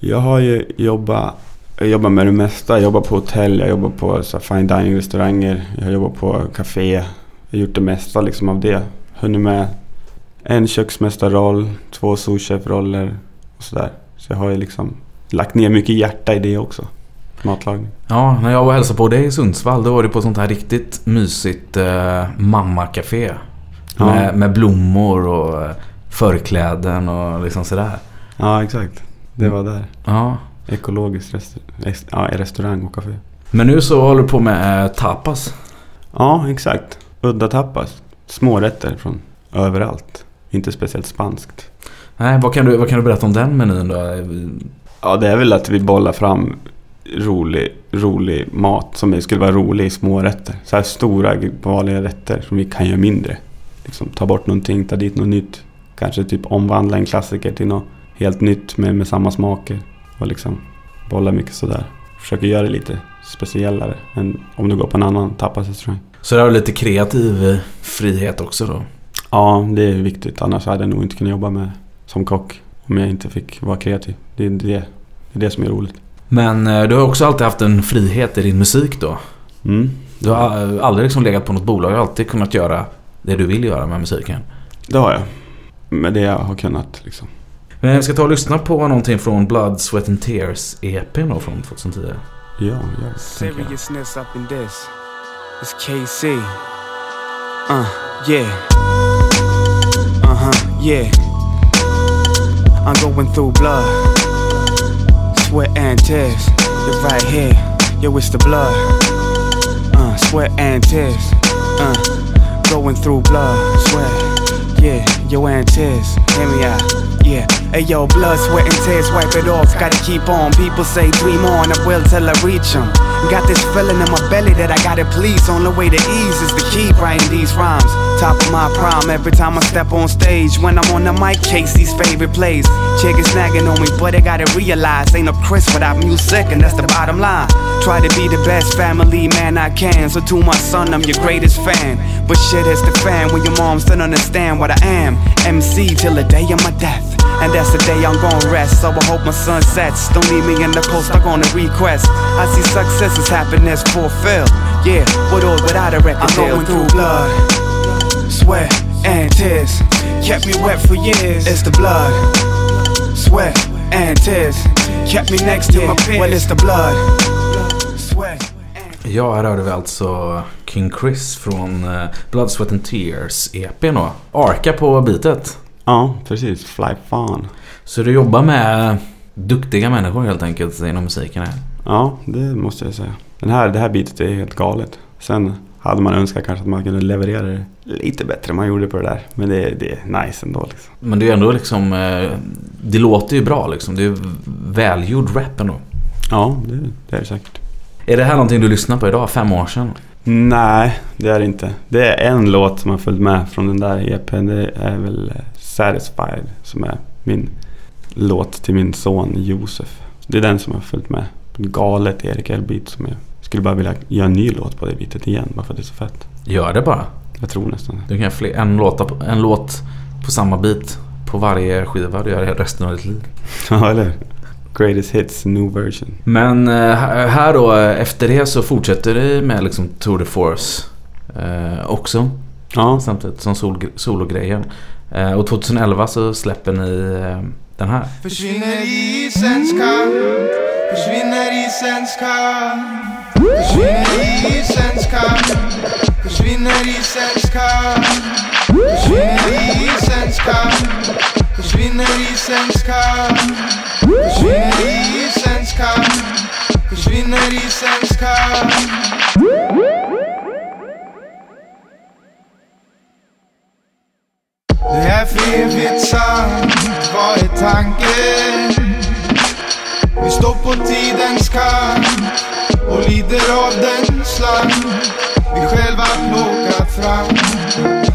Jag har ju jobbat, jag jobbar med det mesta. Jag jobbar på hotell, jag jobbar på så fine dining restauranger. Jag jobbar på café. Jag har gjort det mesta liksom av det. Hunnit med en köksmästarroll, två souschefroller och sådär. Så jag har ju liksom lagt ner mycket hjärta i det också. Matlagning. Ja, när jag var och hälsade på dig i Sundsvall då var det på sånt här riktigt mysigt eh, mammakafé. Ja. Med, med blommor och eh, förkläden och liksom sådär. Ja, exakt. Det var där. Ja. Ekologisk restaur- ja, restaurang och café. Men nu så håller du på med eh, tapas. Ja, exakt. Udda tapas. Smårätter från överallt. Inte speciellt spanskt. Nej, vad kan, du, vad kan du berätta om den menyn då? Ja, det är väl att vi bollar fram rolig, rolig mat som skulle vara rolig i små rätter. Så här stora vanliga rätter som vi kan göra mindre. Liksom ta bort någonting, ta dit något nytt. Kanske typ omvandla en klassiker till något helt nytt med, med samma smaker. Och liksom bolla mycket sådär. Försöker göra det lite speciellare än om du går på en annan tapasrestaurang. Så det har lite kreativ eh, frihet också då? Ja, det är viktigt. Annars hade jag nog inte kunnat jobba med som kock. Om jag inte fick vara kreativ. Det är det, det, är det som är roligt. Men eh, du har också alltid haft en frihet i din musik då? Mm. Du har aldrig liksom legat på något bolag. Du har alltid kunnat göra det du vill göra med musiken. Det har jag. Med det jag har kunnat liksom. Men jag ska ta och lyssna på någonting från Blood, Sweat and Tears EPn då från 2010. Ja, ja. Seriousness up in this. It's KC. Uh, yeah. Uh huh, yeah. I'm going through blood, sweat and tears. You're right here, yo, it's the blood. Uh, sweat and tears. Uh, going through blood, sweat. Yeah, yo, tears. Hear me out. Yeah, hey yo, blood, sweat, and tears, wipe it off. Gotta keep on. People say dream on, I will till I reach 'em. Got this feeling in my belly that I gotta please. Only way to ease is to keep writing these rhymes. Top of my prime every time I step on stage. When I'm on the mic, Casey's favorite plays. Chick is nagging on me, but I gotta realize ain't no Chris without music, and that's the bottom line. Try to be the best family man I can. So to my son, I'm your greatest fan. But shit hits the fan when your moms don't understand what I am. MC till the day of my death. And that's the day I'm gonna rest. So I hope my sun sets. Don't leave me in the cold stuck on a request. I see success as happiness fulfilled. Yeah, with or without a record I'm deal. going through blood, sweat, and tears. Kept me wet for years. It's the blood, sweat, and tears. Kept me next to my peers. Well, it's the blood. Ja, här hörde vi alltså King Chris från eh, Blood, Sweat and Tears EPn då. Arka på bitet. Ja, precis. Fly fan. Så du jobbar med duktiga människor helt enkelt inom musiken här? Ja, det måste jag säga. Den här, det här bitet är helt galet. Sen hade man önskat kanske att man kunde leverera det lite bättre än man gjorde på det där. Men det, det är nice ändå liksom. Men det är ändå liksom... eh, Det låter ju bra liksom. Det är välgjord rap ändå. Ja, det, det är det säkert. Är det här någonting du lyssnar på idag, fem år sedan? Nej, det är det inte. Det är en låt som har följt med från den där EPn. Det är väl Satisfied som är min låt till min son Josef. Det är den som har följt med. Galet Erik L-beat som jag skulle bara vilja göra en ny låt på det bitet igen bara för att det är så fett. Gör det bara. Jag tror nästan det. Du kan göra fler, en, låta på, en låt på samma bit på varje skiva du gör resten av ditt liv. Ja, eller hur? Greatest hits, new version. Men eh, här då, eh, efter det så fortsätter det med liksom Tour de Force eh, också. Ja. Samtidigt som sol, sologrejen. Och 2011 så släpper ni den här. Försvinner i isens kant Försvinner i isens kant Försvinner i isens kant Försvinner i isens kant Försvinner i isens kant Försvinner isens kall Försvinner i isens kall Försvinner isens kall Det är för evigt sant, vad är tanken? Vi står på tidens kant och lider av den slang. Vi själva plockat fram.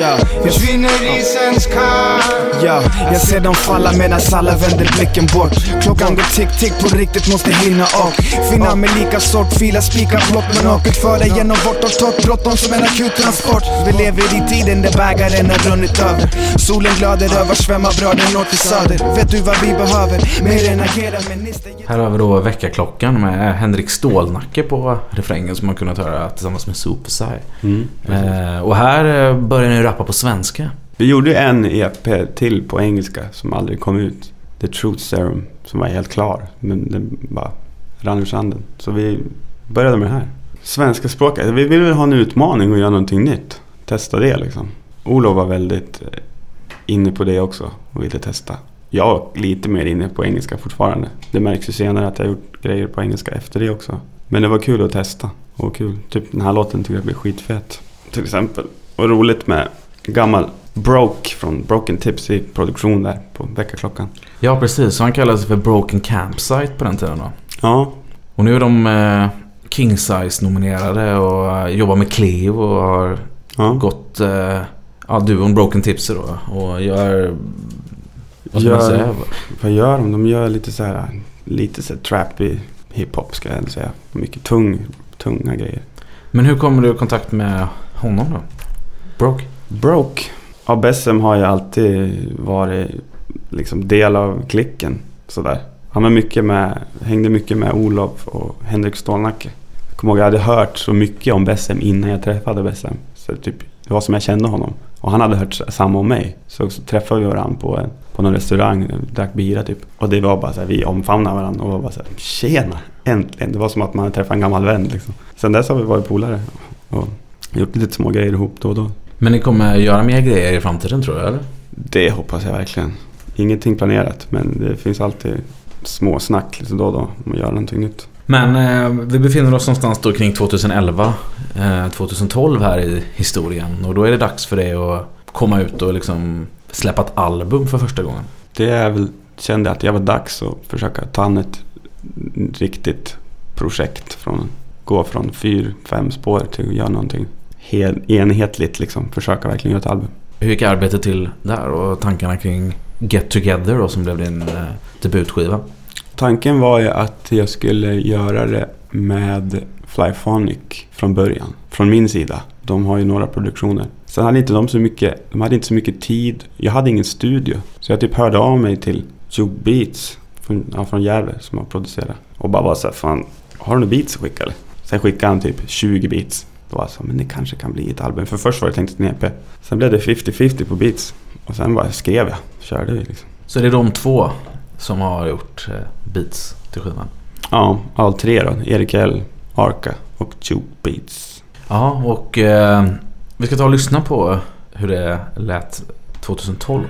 Ja, Försvinner i isens kant. Ja, jag ser dem falla medan alla vänder blicken bort. Klockan går tick-tick, på riktigt måste hinna och. Finna mig lika sort, fila spikar blått Men åket före genom vårt och torrt. Bråttom som en akut transport. Vi lever i tiden där bägaren har runnit över. Solen glöder över, svämmar bröder norr till söder. Vet du vad vi behöver? Mer än agera minister Här har vi då väckarklockan med Henrik Stålnacke på refrängen som man kunnat höra tillsammans med Supersai. Mm, eh, och här började ni rappa på svenska. Vi gjorde en EP till på engelska som aldrig kom ut. The Truth Serum som var helt klar. Men den bara rann ur sanden. Så vi började med det här. Svenska språket. Vi ville väl ha en utmaning och göra någonting nytt. Testa det liksom. Olof var väldigt eh, inne på det också och ville testa. Jag är lite mer inne på engelska fortfarande. Det märks ju senare att jag har gjort grejer på engelska efter det också. Men det var kul att testa. Och kul. Typ den här låten tycker jag blir skitfet. Till exempel. Och roligt med gammal Broke från Broken Tips i produktion där på Väckarklockan. Ja, precis. Så han kallade sig för Broken Campsite på den tiden då. Ja, Och nu är de eh, King Size nominerade och eh, jobbar med Cleo och har Ja. gått eh, ja, duon Broken Tipser då och gör... Vad ska man Gör- säga? vad gör de? De gör lite så här, lite så här trappy hiphop ska jag säga. Mycket tung, tunga grejer. Men hur kommer du i kontakt med honom då? Broke? Broke. Ja, Bessem har ju alltid varit liksom del av klicken. Sådär. Han var mycket med, hängde mycket med Olof och Henrik Stålnacke. Jag kommer ihåg jag hade hört så mycket om Bessem innan jag träffade Bessem. Så typ, det var som jag kände honom. Och han hade hört samma om mig. Så, så träffade vi varandra på, en- på någon restaurang, drack bira typ. Och det var bara så här, vi omfamnade varandra och var bara så här, tjena, äntligen. Det var som att man hade träffat en gammal vän liksom. Sen dess har vi varit polare. Och gjort lite små grejer ihop då och då. Men ni kommer göra mer grejer i framtiden tror du eller? Det hoppas jag verkligen. Ingenting planerat men det finns alltid små snack lite då och då om att göra någonting nytt. Men eh, vi befinner oss någonstans då kring 2011, eh, 2012 här i historien. Och då är det dags för dig att komma ut och liksom släppa ett album för första gången. Det är väl, kände att jag var dags att försöka ta an ett riktigt projekt. Från, gå från fyr, fem spår till att göra någonting enhetligt liksom. Försöka verkligen göra ett album. Hur gick arbetet till där och tankarna kring Get Together då som blev din eh, debutskiva? Tanken var ju att jag skulle göra det med Flyphonic från början. Från min sida. De har ju några produktioner. Sen hade inte de så mycket, de hade inte så mycket tid. Jag hade ingen studio. Så jag typ hörde av mig till Juke Beats från, ja, från Gävle som har producerat. Och bara var så här, fan, har du några beats att skicka eller? Sen skickade han typ 20 beats. Då var jag så, men det kanske kan bli ett album. För först var det tänkt ett EP. Sen blev det 50-50 på beats. Och sen bara skrev jag. Körde vi liksom. Så det är de två som har gjort eh, beats till skivan? Ja, all tre då. Erik L, Arca och Juke Beats. Ja, och eh, vi ska ta och lyssna på hur det lät 2012.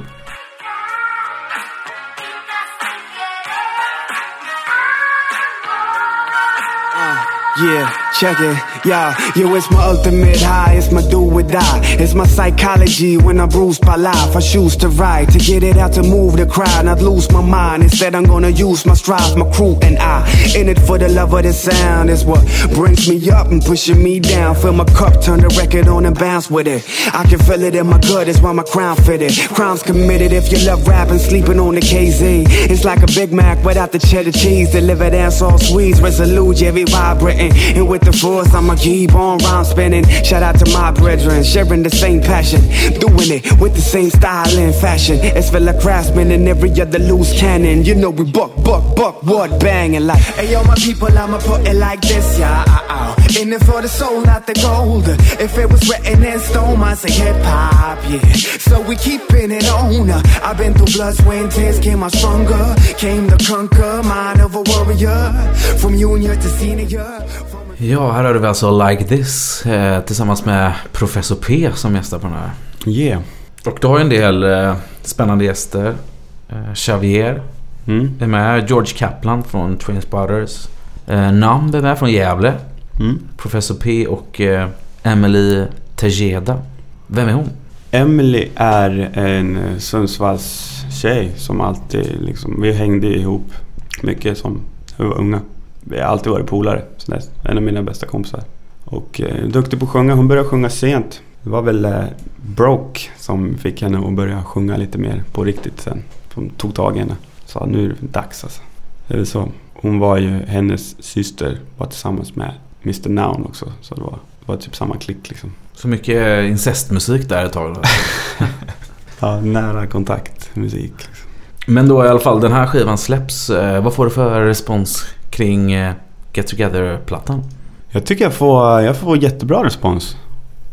Yeah, check it. Yeah, yo, it's my ultimate high. It's my do or die. It's my psychology when I'm bruised by life. I choose to ride to get it out to move the crowd, not lose my mind. Instead, I'm gonna use my strive, my crew and I. In it for the love of the sound is what brings me up and pushing me down. Fill my cup, turn the record on and bounce with it. I can feel it in my gut. It's why my crown fitted. Crimes committed if you love rapping, sleeping on the KZ. It's like a Big Mac without the cheddar cheese. Delivered as all sweets, resolute, every we And with the force, I'ma keep on rhyme spinning. Shout out to my brethren, sharing the same passion. Doing it with the same style and fashion. It's for the and every other loose cannon. You know we buck, buck, buck, what banging like. Hey yo, my people, I'ma put it like this, yeah. Uh-oh. Ah, ah. In it for the soul, not the gold. If it was written in stone, I say hip hop, yeah. So we keeping it on. Uh. I've been through blood, sweat, tears, came out stronger. Came to conquer, mind of a warrior. From junior to senior. Ja, här hörde vi alltså Like This eh, tillsammans med Professor P som gästar på den här. Yeah. Och du har ju en del eh, spännande gäster. Eh, Xavier Mm. är med. George Kaplan från Trainspotters. Eh, Namb är med från Gävle. Mm. Professor P och eh, Emily Tejeda. Vem är hon? Emily är en eh, Sundsvalls tjej som alltid liksom, vi hängde ihop mycket som vi var unga. Vi har alltid varit polare. En av mina bästa kompisar. Och eh, duktig på att sjunga. Hon började sjunga sent. Det var väl eh, Broke som fick henne att börja sjunga lite mer på riktigt sen. Som tog tag i henne. Sa nu är det dags alltså. Det är väl så. Hon var ju, hennes syster var tillsammans med Mr Noun också. Så det var, det var typ samma klick liksom. Så mycket eh, incestmusik där ett tag. Ja, nära kontakt musik. Liksom. Men då i alla fall, den här skivan släpps. Eh, vad får du för respons kring eh, Get Together-plattan? Jag tycker jag får, jag får jättebra respons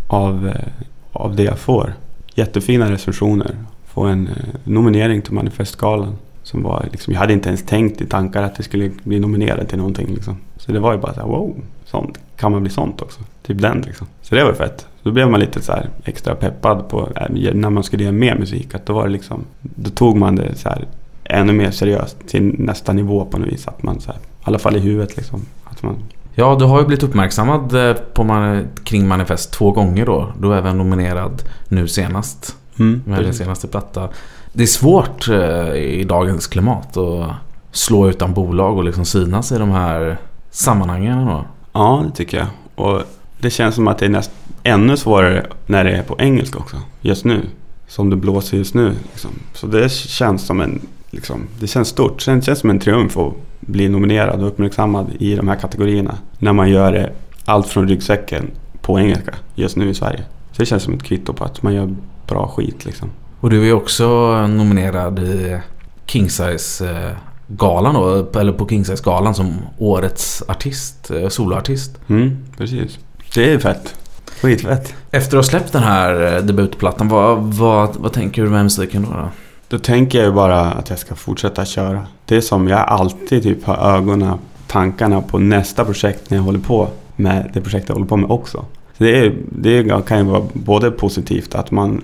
av, eh, av det jag får. Jättefina recensioner. Få en eh, nominering till Manifestgalan. Som var, liksom, jag hade inte ens tänkt i tankar att det skulle bli nominerad till någonting. Liksom. Så det var ju bara så här, wow, sånt. kan man bli sånt också? Typ den liksom. Så det var fett. Då blev man lite så här extra peppad på när man skulle göra mer musik. Att då var det liksom, då tog man det så här ännu mer seriöst till nästa nivå på något vis. Att man så här, i alla fall i huvudet liksom. Att man, Ja, du har ju blivit uppmärksammad eh, på man- kring Manifest två gånger då. Du är även nominerad nu senast. Mm, med din senaste platta. Det är svårt eh, i dagens klimat att slå utan bolag och liksom synas i de här sammanhangen då. Ja, det tycker jag. Och det känns som att det är näst, ännu svårare när det är på engelska också. Just nu. Som det blåser just nu. Liksom. Så det känns som en... Liksom, det känns stort. Sen känns som en triumf att bli nominerad och uppmärksammad i de här kategorierna. När man gör det allt från ryggsäcken på engelska just nu i Sverige. Så det känns som ett kvitto på att man gör bra skit liksom. Och du är också nominerad i Kingsize-galan då, eller på Kingsize-galan som årets artist, eh, soloartist. Mm, precis. Det är fett. Skitfett. Efter att ha släppt den här eh, debutplattan, vad, vad, vad tänker du med musiken då? då? Då tänker jag ju bara att jag ska fortsätta köra. Det är som jag alltid typ har ögonen, tankarna på nästa projekt när jag håller på med det projekt jag håller på med också. Så det, är, det kan ju vara både positivt att man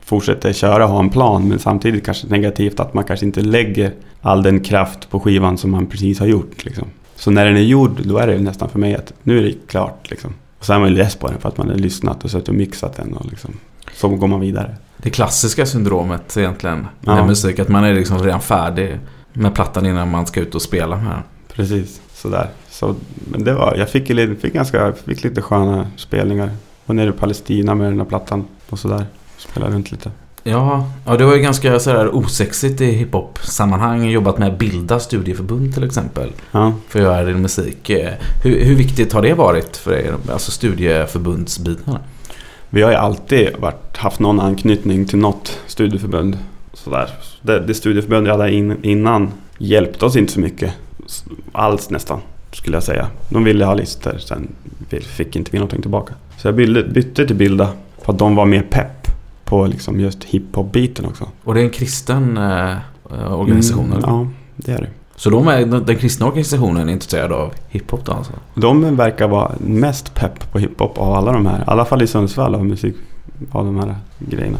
fortsätter köra och ha en plan men samtidigt kanske negativt att man kanske inte lägger all den kraft på skivan som man precis har gjort. Liksom. Så när den är gjord då är det nästan för mig att nu är det klart. Liksom. Och så är man ju less på den för att man har lyssnat och suttit och mixat den och liksom, så går man vidare. Det klassiska syndromet egentligen med Ja. musik, att man är liksom redan färdig med plattan innan man ska ut och spela med den. Precis, sådär. Så, men det var, jag fick, fick, ganska, fick lite sköna spelningar. Var nere i Palestina med den här plattan och sådär. Spelade runt lite. Ja, ja det var ju ganska sådär osexigt i hiphop-sammanhang. Jobbat med Bilda studieförbund till exempel. Ja. För att göra din musik. Eh, Hur, hur viktigt har det varit för er? Alltså studieförbundsbitarna? Vi har ju alltid varit, haft någon anknytning till något studieförbund. Sådär. Det, det studieförbund jag hade in, innan hjälpte oss inte så mycket. Alls nästan, skulle jag säga. De ville ha listor, sen fick inte vi någonting tillbaka. Så jag bytte, bytte till Bilda. För att de var mer pepp på liksom just hiphop-biten också. Och det är en kristen eh, organisation? Mm, ja, det är det. Så de är, den kristna organisationen är intresserad av hiphop då alltså? De verkar vara mest pepp på hiphop av alla de här. I alla fall i Sundsvall av musik. Av de här grejerna.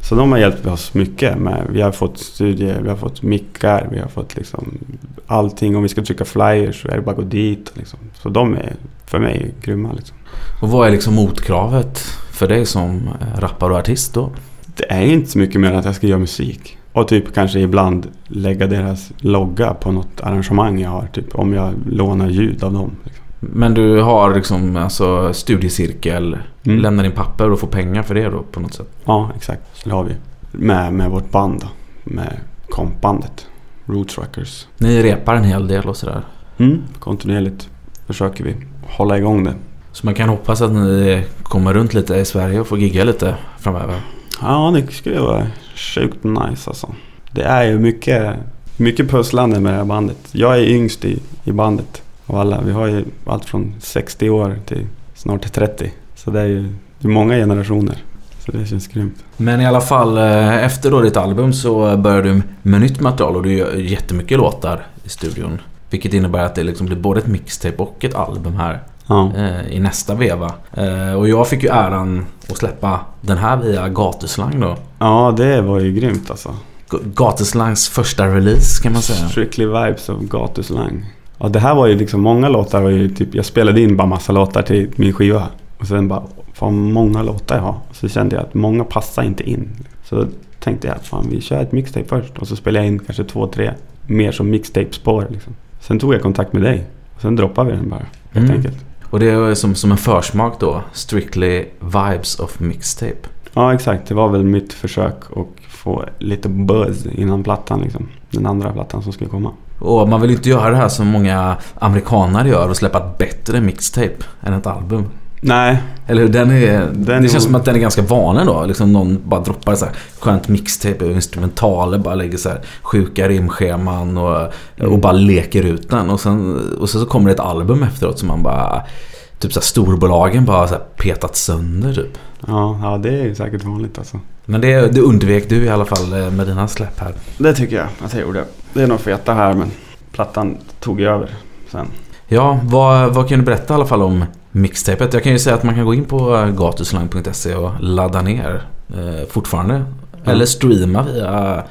Så de har hjälpt oss mycket med. Vi har fått studier, vi har fått mickar, vi har fått liksom allting. Om vi ska trycka flyers så är det bara att gå dit. Liksom. Så de är för mig grymma liksom. Och vad är liksom motkravet för dig som rappare och artist då? Det är inte så mycket mer än att jag ska göra musik. Och typ kanske ibland lägga deras logga på något arrangemang jag har. Typ om jag lånar ljud av dem. Liksom. Men du har liksom alltså studiecirkel, Mm. lämnar in papper och får pengar för det då på något sätt? Ja, exakt. Så det har vi. Med, med vårt band då. Med kompbandet. Roots Rockers. Ni repar en hel del och sådär. Mm. Kontinuerligt försöker vi hålla igång det. Så man kan hoppas att ni kommer runt lite i Sverige och får gigga lite framöver. Ja, det skulle vara sjukt nice alltså. Det är ju mycket, mycket pusslande med det här bandet. Jag är yngst i, i bandet av alla. Vi har ju allt från 60 år till snart 30. Så det är ju det är många generationer. Så det känns grymt. Men i alla fall eh, efter då ditt album så börjar du med nytt material och du gör jättemycket låtar i studion. Vilket innebär att det liksom blir både ett mixtape och ett album här Ja. eh, i nästa veva. Eh, och jag fick ju äran att släppa den här via Gatuslang då. Ja, det var ju grymt alltså. Gatuslangs första release kan man säga. Strictly vibes av gatuslang. Ja, det här var ju liksom många låtar. Var ju typ, jag spelade in bara massa låtar till min skiva. Och sen bara, fan många låtar jag har. Så kände jag att många passar inte in. Så tänkte jag, fan vi kör ett mixtape först. Och så spelade jag in kanske två, tre mer som mixtape-spår. Liksom. Sen tog jag kontakt med dig. Och sen droppade vi den bara, helt Mm. enkelt. Och det är som, som en försmak då. Strictly Vibes of Mixtape. Ja, exakt. Det var väl mitt försök att få lite buzz innan plattan liksom. Den andra plattan som skulle komma. Och man vill inte göra det här som många amerikanare gör och släppa ett bättre mixtape än ett album. Nej. Eller hur? den är... Den det känns som att den är ganska vanlig då. Liksom någon bara droppar så här skönt mixtape och instrumentaler. Bara lägger så här sjuka rimscheman och, och bara leker ut den. Och sen, och sen så kommer det ett album efteråt som man bara... Typ så här storbolagen bara så här petat sönder typ. Ja, ja, det är ju säkert vanligt alltså. Men det, det undvek du i alla fall eh, med dina släpp här. Det tycker jag att jag gjorde. Det är nog feta här men plattan tog över sen. Ja, vad, vad kan du berätta i alla fall om mixtapet? Jag kan ju säga att man kan gå in på gatuslang.se och ladda ner eh, fortfarande. Eller streama via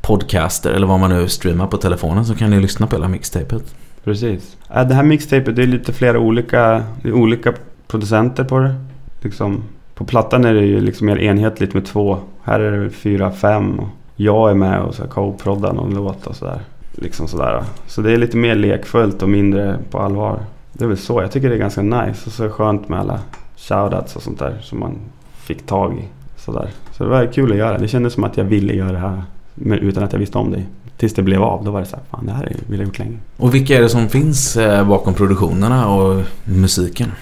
podcaster eller vad man nu streamar på telefonen så kan ni lyssna på hela mixtapet. Precis. Det här mixtapet det är lite flera olika, olika producenter på det. Liksom, på plattan är det ju liksom mer enhetligt med två Här är det fyra, fem och jag är med och så co-proddar någon låt och sådär. Liksom sådär. Så det är lite mer lekfullt och mindre på allvar. Det är väl så. Jag tycker det är ganska nice och så är det skönt med alla shoutouts och sånt där som man fick tag i. Sådär. Så det var kul att göra. Det kändes som att jag ville göra det här men utan att jag visste om det. Tills det blev av. Då var det så här, fan det här vill jag gjort länge. Och vilka är det som finns eh, bakom produktionerna och musiken?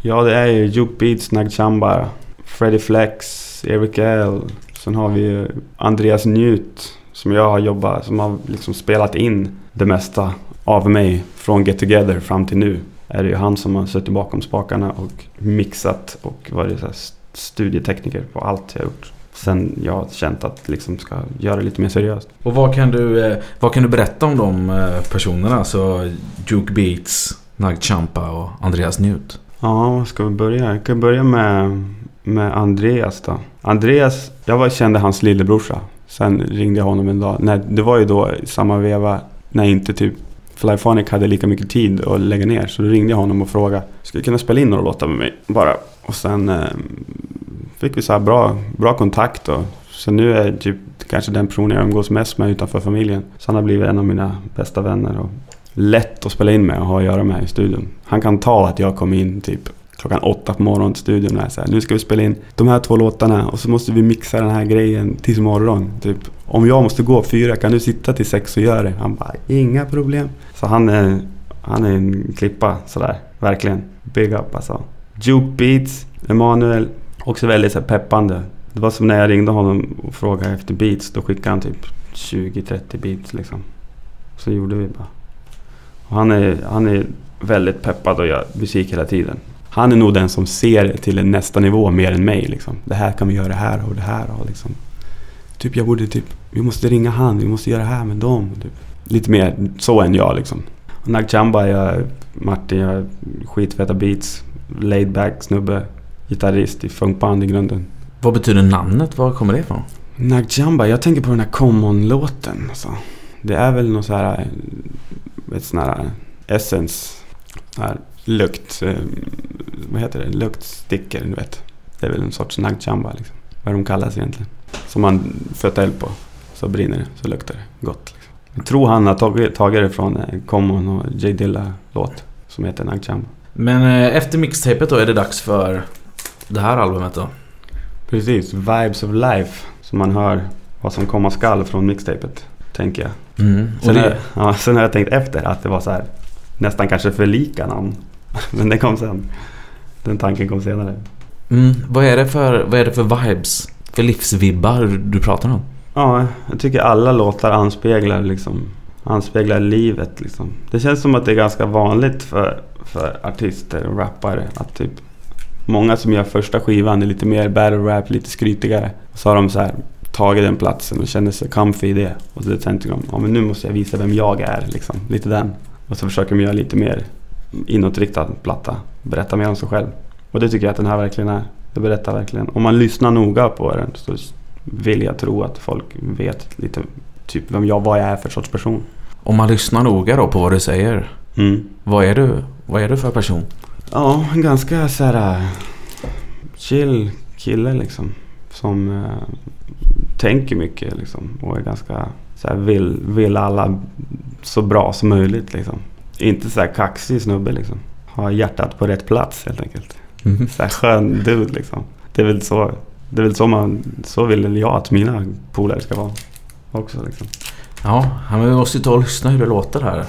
Ja, det är ju Juke Beats, Nag Chamba, Freddie Flex, Eric L. Sen har vi Andreas Njut som jag har jobbat, som har liksom spelat in det mesta av mig från Get Together fram till nu. Är det ju han som har suttit bakom spakarna och mixat och varit så studietekniker på allt jag har gjort. Sen jag har känt att liksom ska göra det lite mer seriöst. Och vad kan du, eh, vad kan du berätta om de eh, personerna? Så Juke Beats, Nag Champa och Andreas Njut. Ja, ska vi börja? Jag kan börja med, med Andreas då. Andreas, jag var, kände hans lillebrorsa. Sen ringde jag honom en dag. Nej, det var ju då samma veva när inte typ Flyphonic hade lika mycket tid att lägga ner. Så då ringde jag honom och frågade. Skulle du kunna spela in några låtar med mig? Bara. Och sen eh, fick vi så här bra, bra kontakt. Och, så nu är typ kanske den personen jag umgås mest med utanför familjen. Så han har blivit en av mina bästa vänner. Och lätt att spela in med och ha att göra med i studion. Han kan ta att jag kom in typ klockan åtta på morgonen till studion och så här, nu ska vi spela in de här två låtarna och så måste vi mixa den här grejen tills imorgon. Typ, om jag måste gå fyra, kan du sitta till sex och göra det? Han bara, inga problem. Så han är, han är en klippa sådär, verkligen. Big up alltså. Juke Beats, Emanuel, också väldigt så här, peppande. Det var som när jag ringde honom och frågade efter beats, då skickade han typ 20-30 beats liksom. Så gjorde vi bara. Och han, är, han är väldigt peppad och gör musik hela tiden. Han är nog den som ser till nästa nivå mer än mig. Liksom. Det här kan vi göra här och det här. Och liksom. Typ jag borde typ, vi måste ringa han, vi måste göra det här med dem. Typ. Lite mer så än jag liksom. Och Nag Chamba, jag, Martin, jag skitfeta beats. Laid back snubbe. Gitarrist i funkband i grunden. Vad betyder namnet? Var kommer det ifrån? Nag Chamba, jag tänker på den här Common-låten. Alltså. Det är väl någon så här, ett sån här essence. Här lukt, eh, vad heter det? Luktstickor, du vet. Det är väl en sorts nagchamba liksom. Vad de kallas egentligen. Som man fötter eld på. Så brinner det, så luktar det gott. Liksom. Jag tror han har tagit, tagit det från eh, Common och J Dilla låt. Som heter Nagchamba. Men eh, efter mixtapet då är det dags för det här albumet då? Precis, Vibes of Life. Så man hör vad som komma skall från mixtapet. Tänker jag. Mm. Sen, det, har, ja, sen har jag tänkt efter att det var så här nästan kanske för lika namn. Men det kom sen. Den tanken kom senare. mm, vad, är det för, vad är det för vibes? För livsvibbar du pratar om? Ja, jag tycker alla låtar anspeglar liksom anspeglar livet liksom. Det känns som att det är ganska vanligt för, för artister och rappare att typ Många som gör första skivan är lite mer battle rap, lite skrytigare. Så har de så här tagit den platsen och känner sig comfy i det. Och så tänker de, ja men nu måste jag visa vem jag är liksom. Lite den. Och så försöker de göra lite mer inåtriktad platta. Berätta mer om sig själv. Och det tycker jag att den här verkligen är. Det berättar verkligen. Om man lyssnar noga på den så vill jag tro att folk vet lite typ vem jag, vad jag är för sorts person. Om man lyssnar noga då på vad du säger. Mm. Vad är du? Vad är du för person? Ja, en ganska så här äh, chill kille liksom. Som äh, tänker mycket liksom. Och är ganska så här, vill, vill alla så bra som möjligt liksom. Inte så här kaxig snubbe liksom. Har hjärtat på rätt plats helt enkelt. Mhm. Så här skön dude liksom. Det är väl så, det är väl så man, så vill jag att mina polare ska vara. Också liksom. Ja, men vi måste ju ta och lyssna hur det låter här.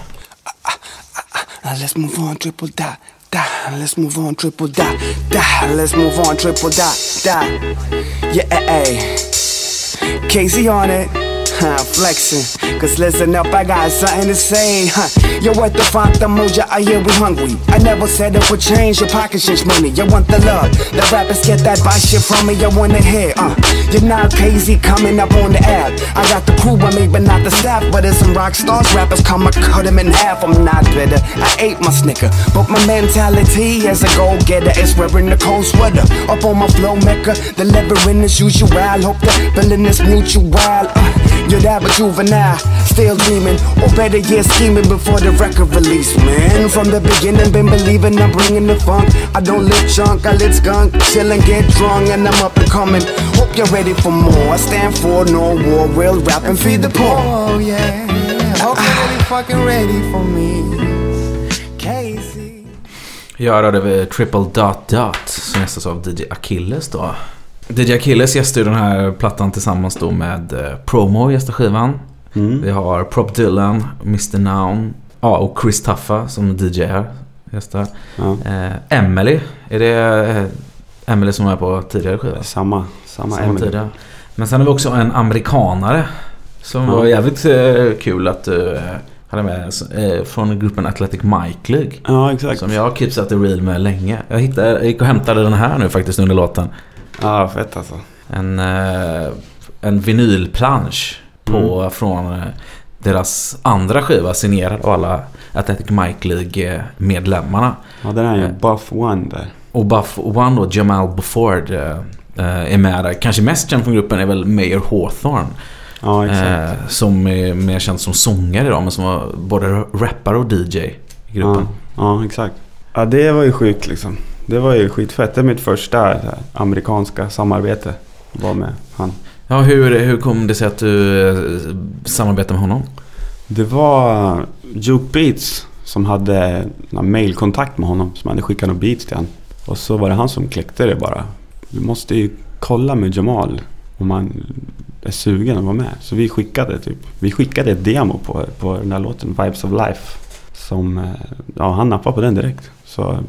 Let's move on, triple dot, dot. Let's move on, triple dot, dot. Let's move on, triple dot, dot. Yeah, ay. Casey on it. Huh, flexing. Cause listen up, I got something to say. Huh. Yo, what the the moja, I hear we hungry. I never said it would change, your pocket change money. You want the love, the rappers get that buy shit from me, you wanna hear. Uh, you're not crazy coming up on the app. I got the crew with me, but not the staff. But there's some rock stars, rappers come, I cut them in half. I'm not bitter, I ate my snicker. But my mentality as a go getter is wearing the cold sweater. Up on my flow mecca, delivering as usual. Hope the feeling is mutual. Uh, you're that but juvenile, still dreaming, or better yet scheming before the record release, man. From the beginning, been believing I'm bringing the funk. I don't live junk, I lit skunk, chill and get drunk, and I'm up and coming. hope you're ready for more. I stand for no war, real rap and feed the poor. Oh yeah, hope you're really fucking ready for me. Casey. Jag hörde vi Triple Dot Dot som gästas av DJ Achilles då. DJ Achilles gästar ju den här plattan tillsammans då med eh, Promo gästar skivan. Vi har Prop Dylan, Mr Noun, ja och Chris Tuffa som DJ här gästar. Eh, Emily, är det eh, Emily som är på tidigare skiva? Samma, samma, Samma Emily. tidigare. Men sen har vi också en amerikanare som Ja. var jävligt eh, kul att du hade med från gruppen Athletic Mike League. Ja, exakt. Som jag har keepsat the real med länge. Jag, hittade, jag gick och hämtade den här nu faktiskt under låten. Ja, fett alltså. En, eh, en vinylplansch på, Mm. från eh, deras andra skiva signerad av alla Athletic Mike League-medlemmarna. Ja, den är ju Buff One där. Och Buff One och Jamal Buford eh, eh, är med där. Kanske mest känd från gruppen är väl Mayor Hawthorne. Ja, exakt. Eh, som är mer känd som sångare idag men som var både rappare och DJ i gruppen. Ja, ja, exakt. Ja, det var ju sjukt liksom. Det var ju skitfett. Det är mitt första amerikanska samarbete. Var med han. Ja, hur, hur kom det sig att du eh, samarbetade med honom? Det var Juke Beats som hade mailkontakt med honom. Som hade skickat några beats till honom. Och så var det han som kläckte det bara. Vi måste ju kolla med Jamal om han är sugen att vara med. Så vi skickade typ. Vi skickade ett demo på, på den där låten Vibes of Life. Som, eh, ja han nappade på den direkt. Så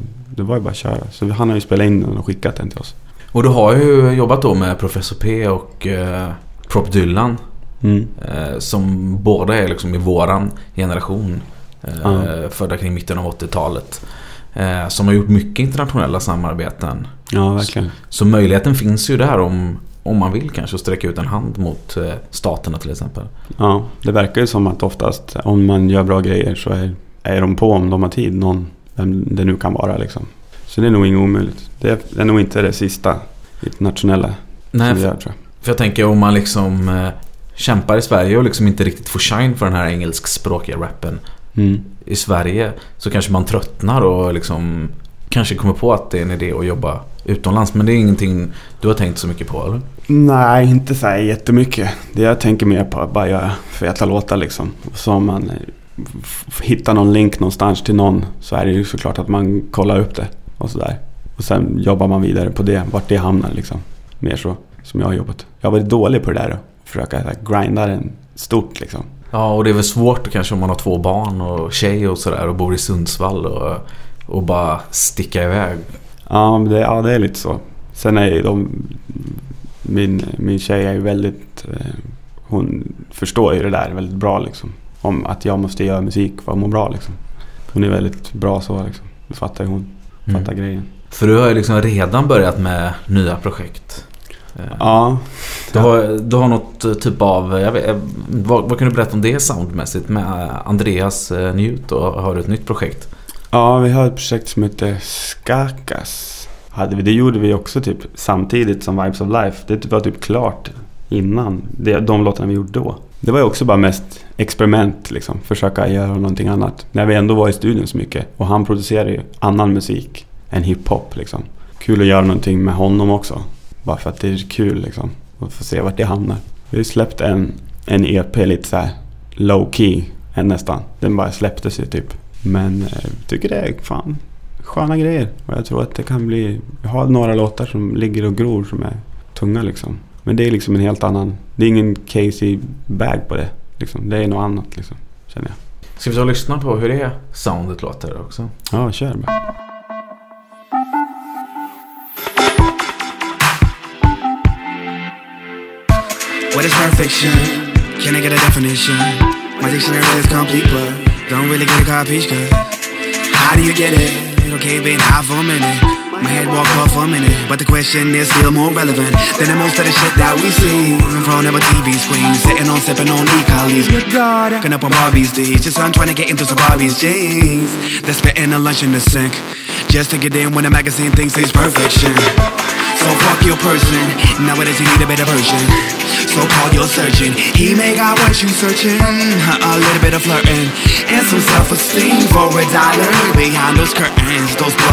det var ju bara att köra. Så han har ju spelat in den och skickat den till oss. Och du har ju jobbat då med Professor P och eh, Prop Dylan. Mm. Eh, som båda är liksom i våran generation. Eh, Ja. Födda kring mitten av 80-talet. Eh, som har gjort mycket internationella samarbeten. Ja, verkligen. Så, så möjligheten finns ju där om, om man vill kanske att sträcka ut en hand mot eh, staterna till exempel. Ja, det verkar ju som att oftast om man gör bra grejer så är, är de på om de har tid. Någon, vem det nu kan vara liksom. Så det är nog inget omöjligt. Det är, det är nog inte det sista internationella Nej, som vi för- gör tror jag. För jag tänker om man liksom eh, kämpar i Sverige och liksom inte riktigt får shine för den här engelskspråkiga rappen Mm. i Sverige så kanske man tröttnar och liksom kanske kommer på att det är en idé att jobba utomlands. Men det är ingenting du har tänkt så mycket på eller? Nej, inte så här jättemycket. Det jag tänker mer på är att bara göra feta låtar liksom. Så man eh, hittar någon länk någonstans till någon så är det ju såklart att man kollar upp det och sådär. Och sen jobbar man vidare på det, vart det hamnar liksom. Mer så som jag har jobbat. Jag har varit dålig på det där att försöka här, grinda den stort liksom. Ja, och det är väl svårt kanske om man har två barn och tjej och sådär och bor i Sundsvall och, och bara sticka iväg. Ja, det, ja, det är lite så. Sen är ju de... Min, min tjej är ju väldigt... Eh, hon förstår ju det där väldigt bra liksom. Om att jag måste göra musik för att må bra liksom. Hon är väldigt bra så liksom. Det fattar ju hon. Mm. Fattar grejen. För du har ju liksom redan börjat med nya projekt. Eh, Ja. Du har, du har något eh, typ av, jag vet, eh, vad, vad kan du berätta om det soundmässigt med Andreas Njut och har du ett nytt projekt? Ja, vi har ett projekt som heter Skakas. Hade vi, det gjorde vi också typ samtidigt som Vibes of Life. Det var typ klart innan det, de låtarna vi gjorde då. Det var ju också bara mest experiment liksom. Försöka göra någonting annat. När vi ändå var i studion så mycket. Och han producerar ju annan musik än hiphop liksom. Kul att göra någonting med honom också. Bara för att det är kul liksom. Och få se vart det hamnar. Vi har släppt en, en EP lite så här low key än nästan. Den bara släpptes ju typ. Men eh, jag tycker det är fan sköna grejer. Och jag tror att det kan bli... Jag har några låtar som ligger och gror som är tunga liksom. Men det är liksom en helt annan... Det är ingen Casey-bag på det. Liksom. Det är något annat liksom. Känner jag. Ska vi ta och lyssna på hur det soundet låter också? Ja, kör bara. What is perfection? Can I get a definition? My dictionary is complete, but don't really get a copy. Cause how do you get it? Okay, been high for a minute. My head walk off for a minute, but the question is still more relevant than the most of the shit that we see in front of a TV screen, sitting on sipping on e-collies. Looking up on Barbie's D's, just I'm trying to get into some Barbie's jeans. They're spitting a lunch in the sink, just to get in when the magazine thinks it's perfection. So fuck your person, nowadays you need a better version. So call your surgeon, he may got what you searching. A little bit of flirting and some self-esteem for a dollar behind those curtains, those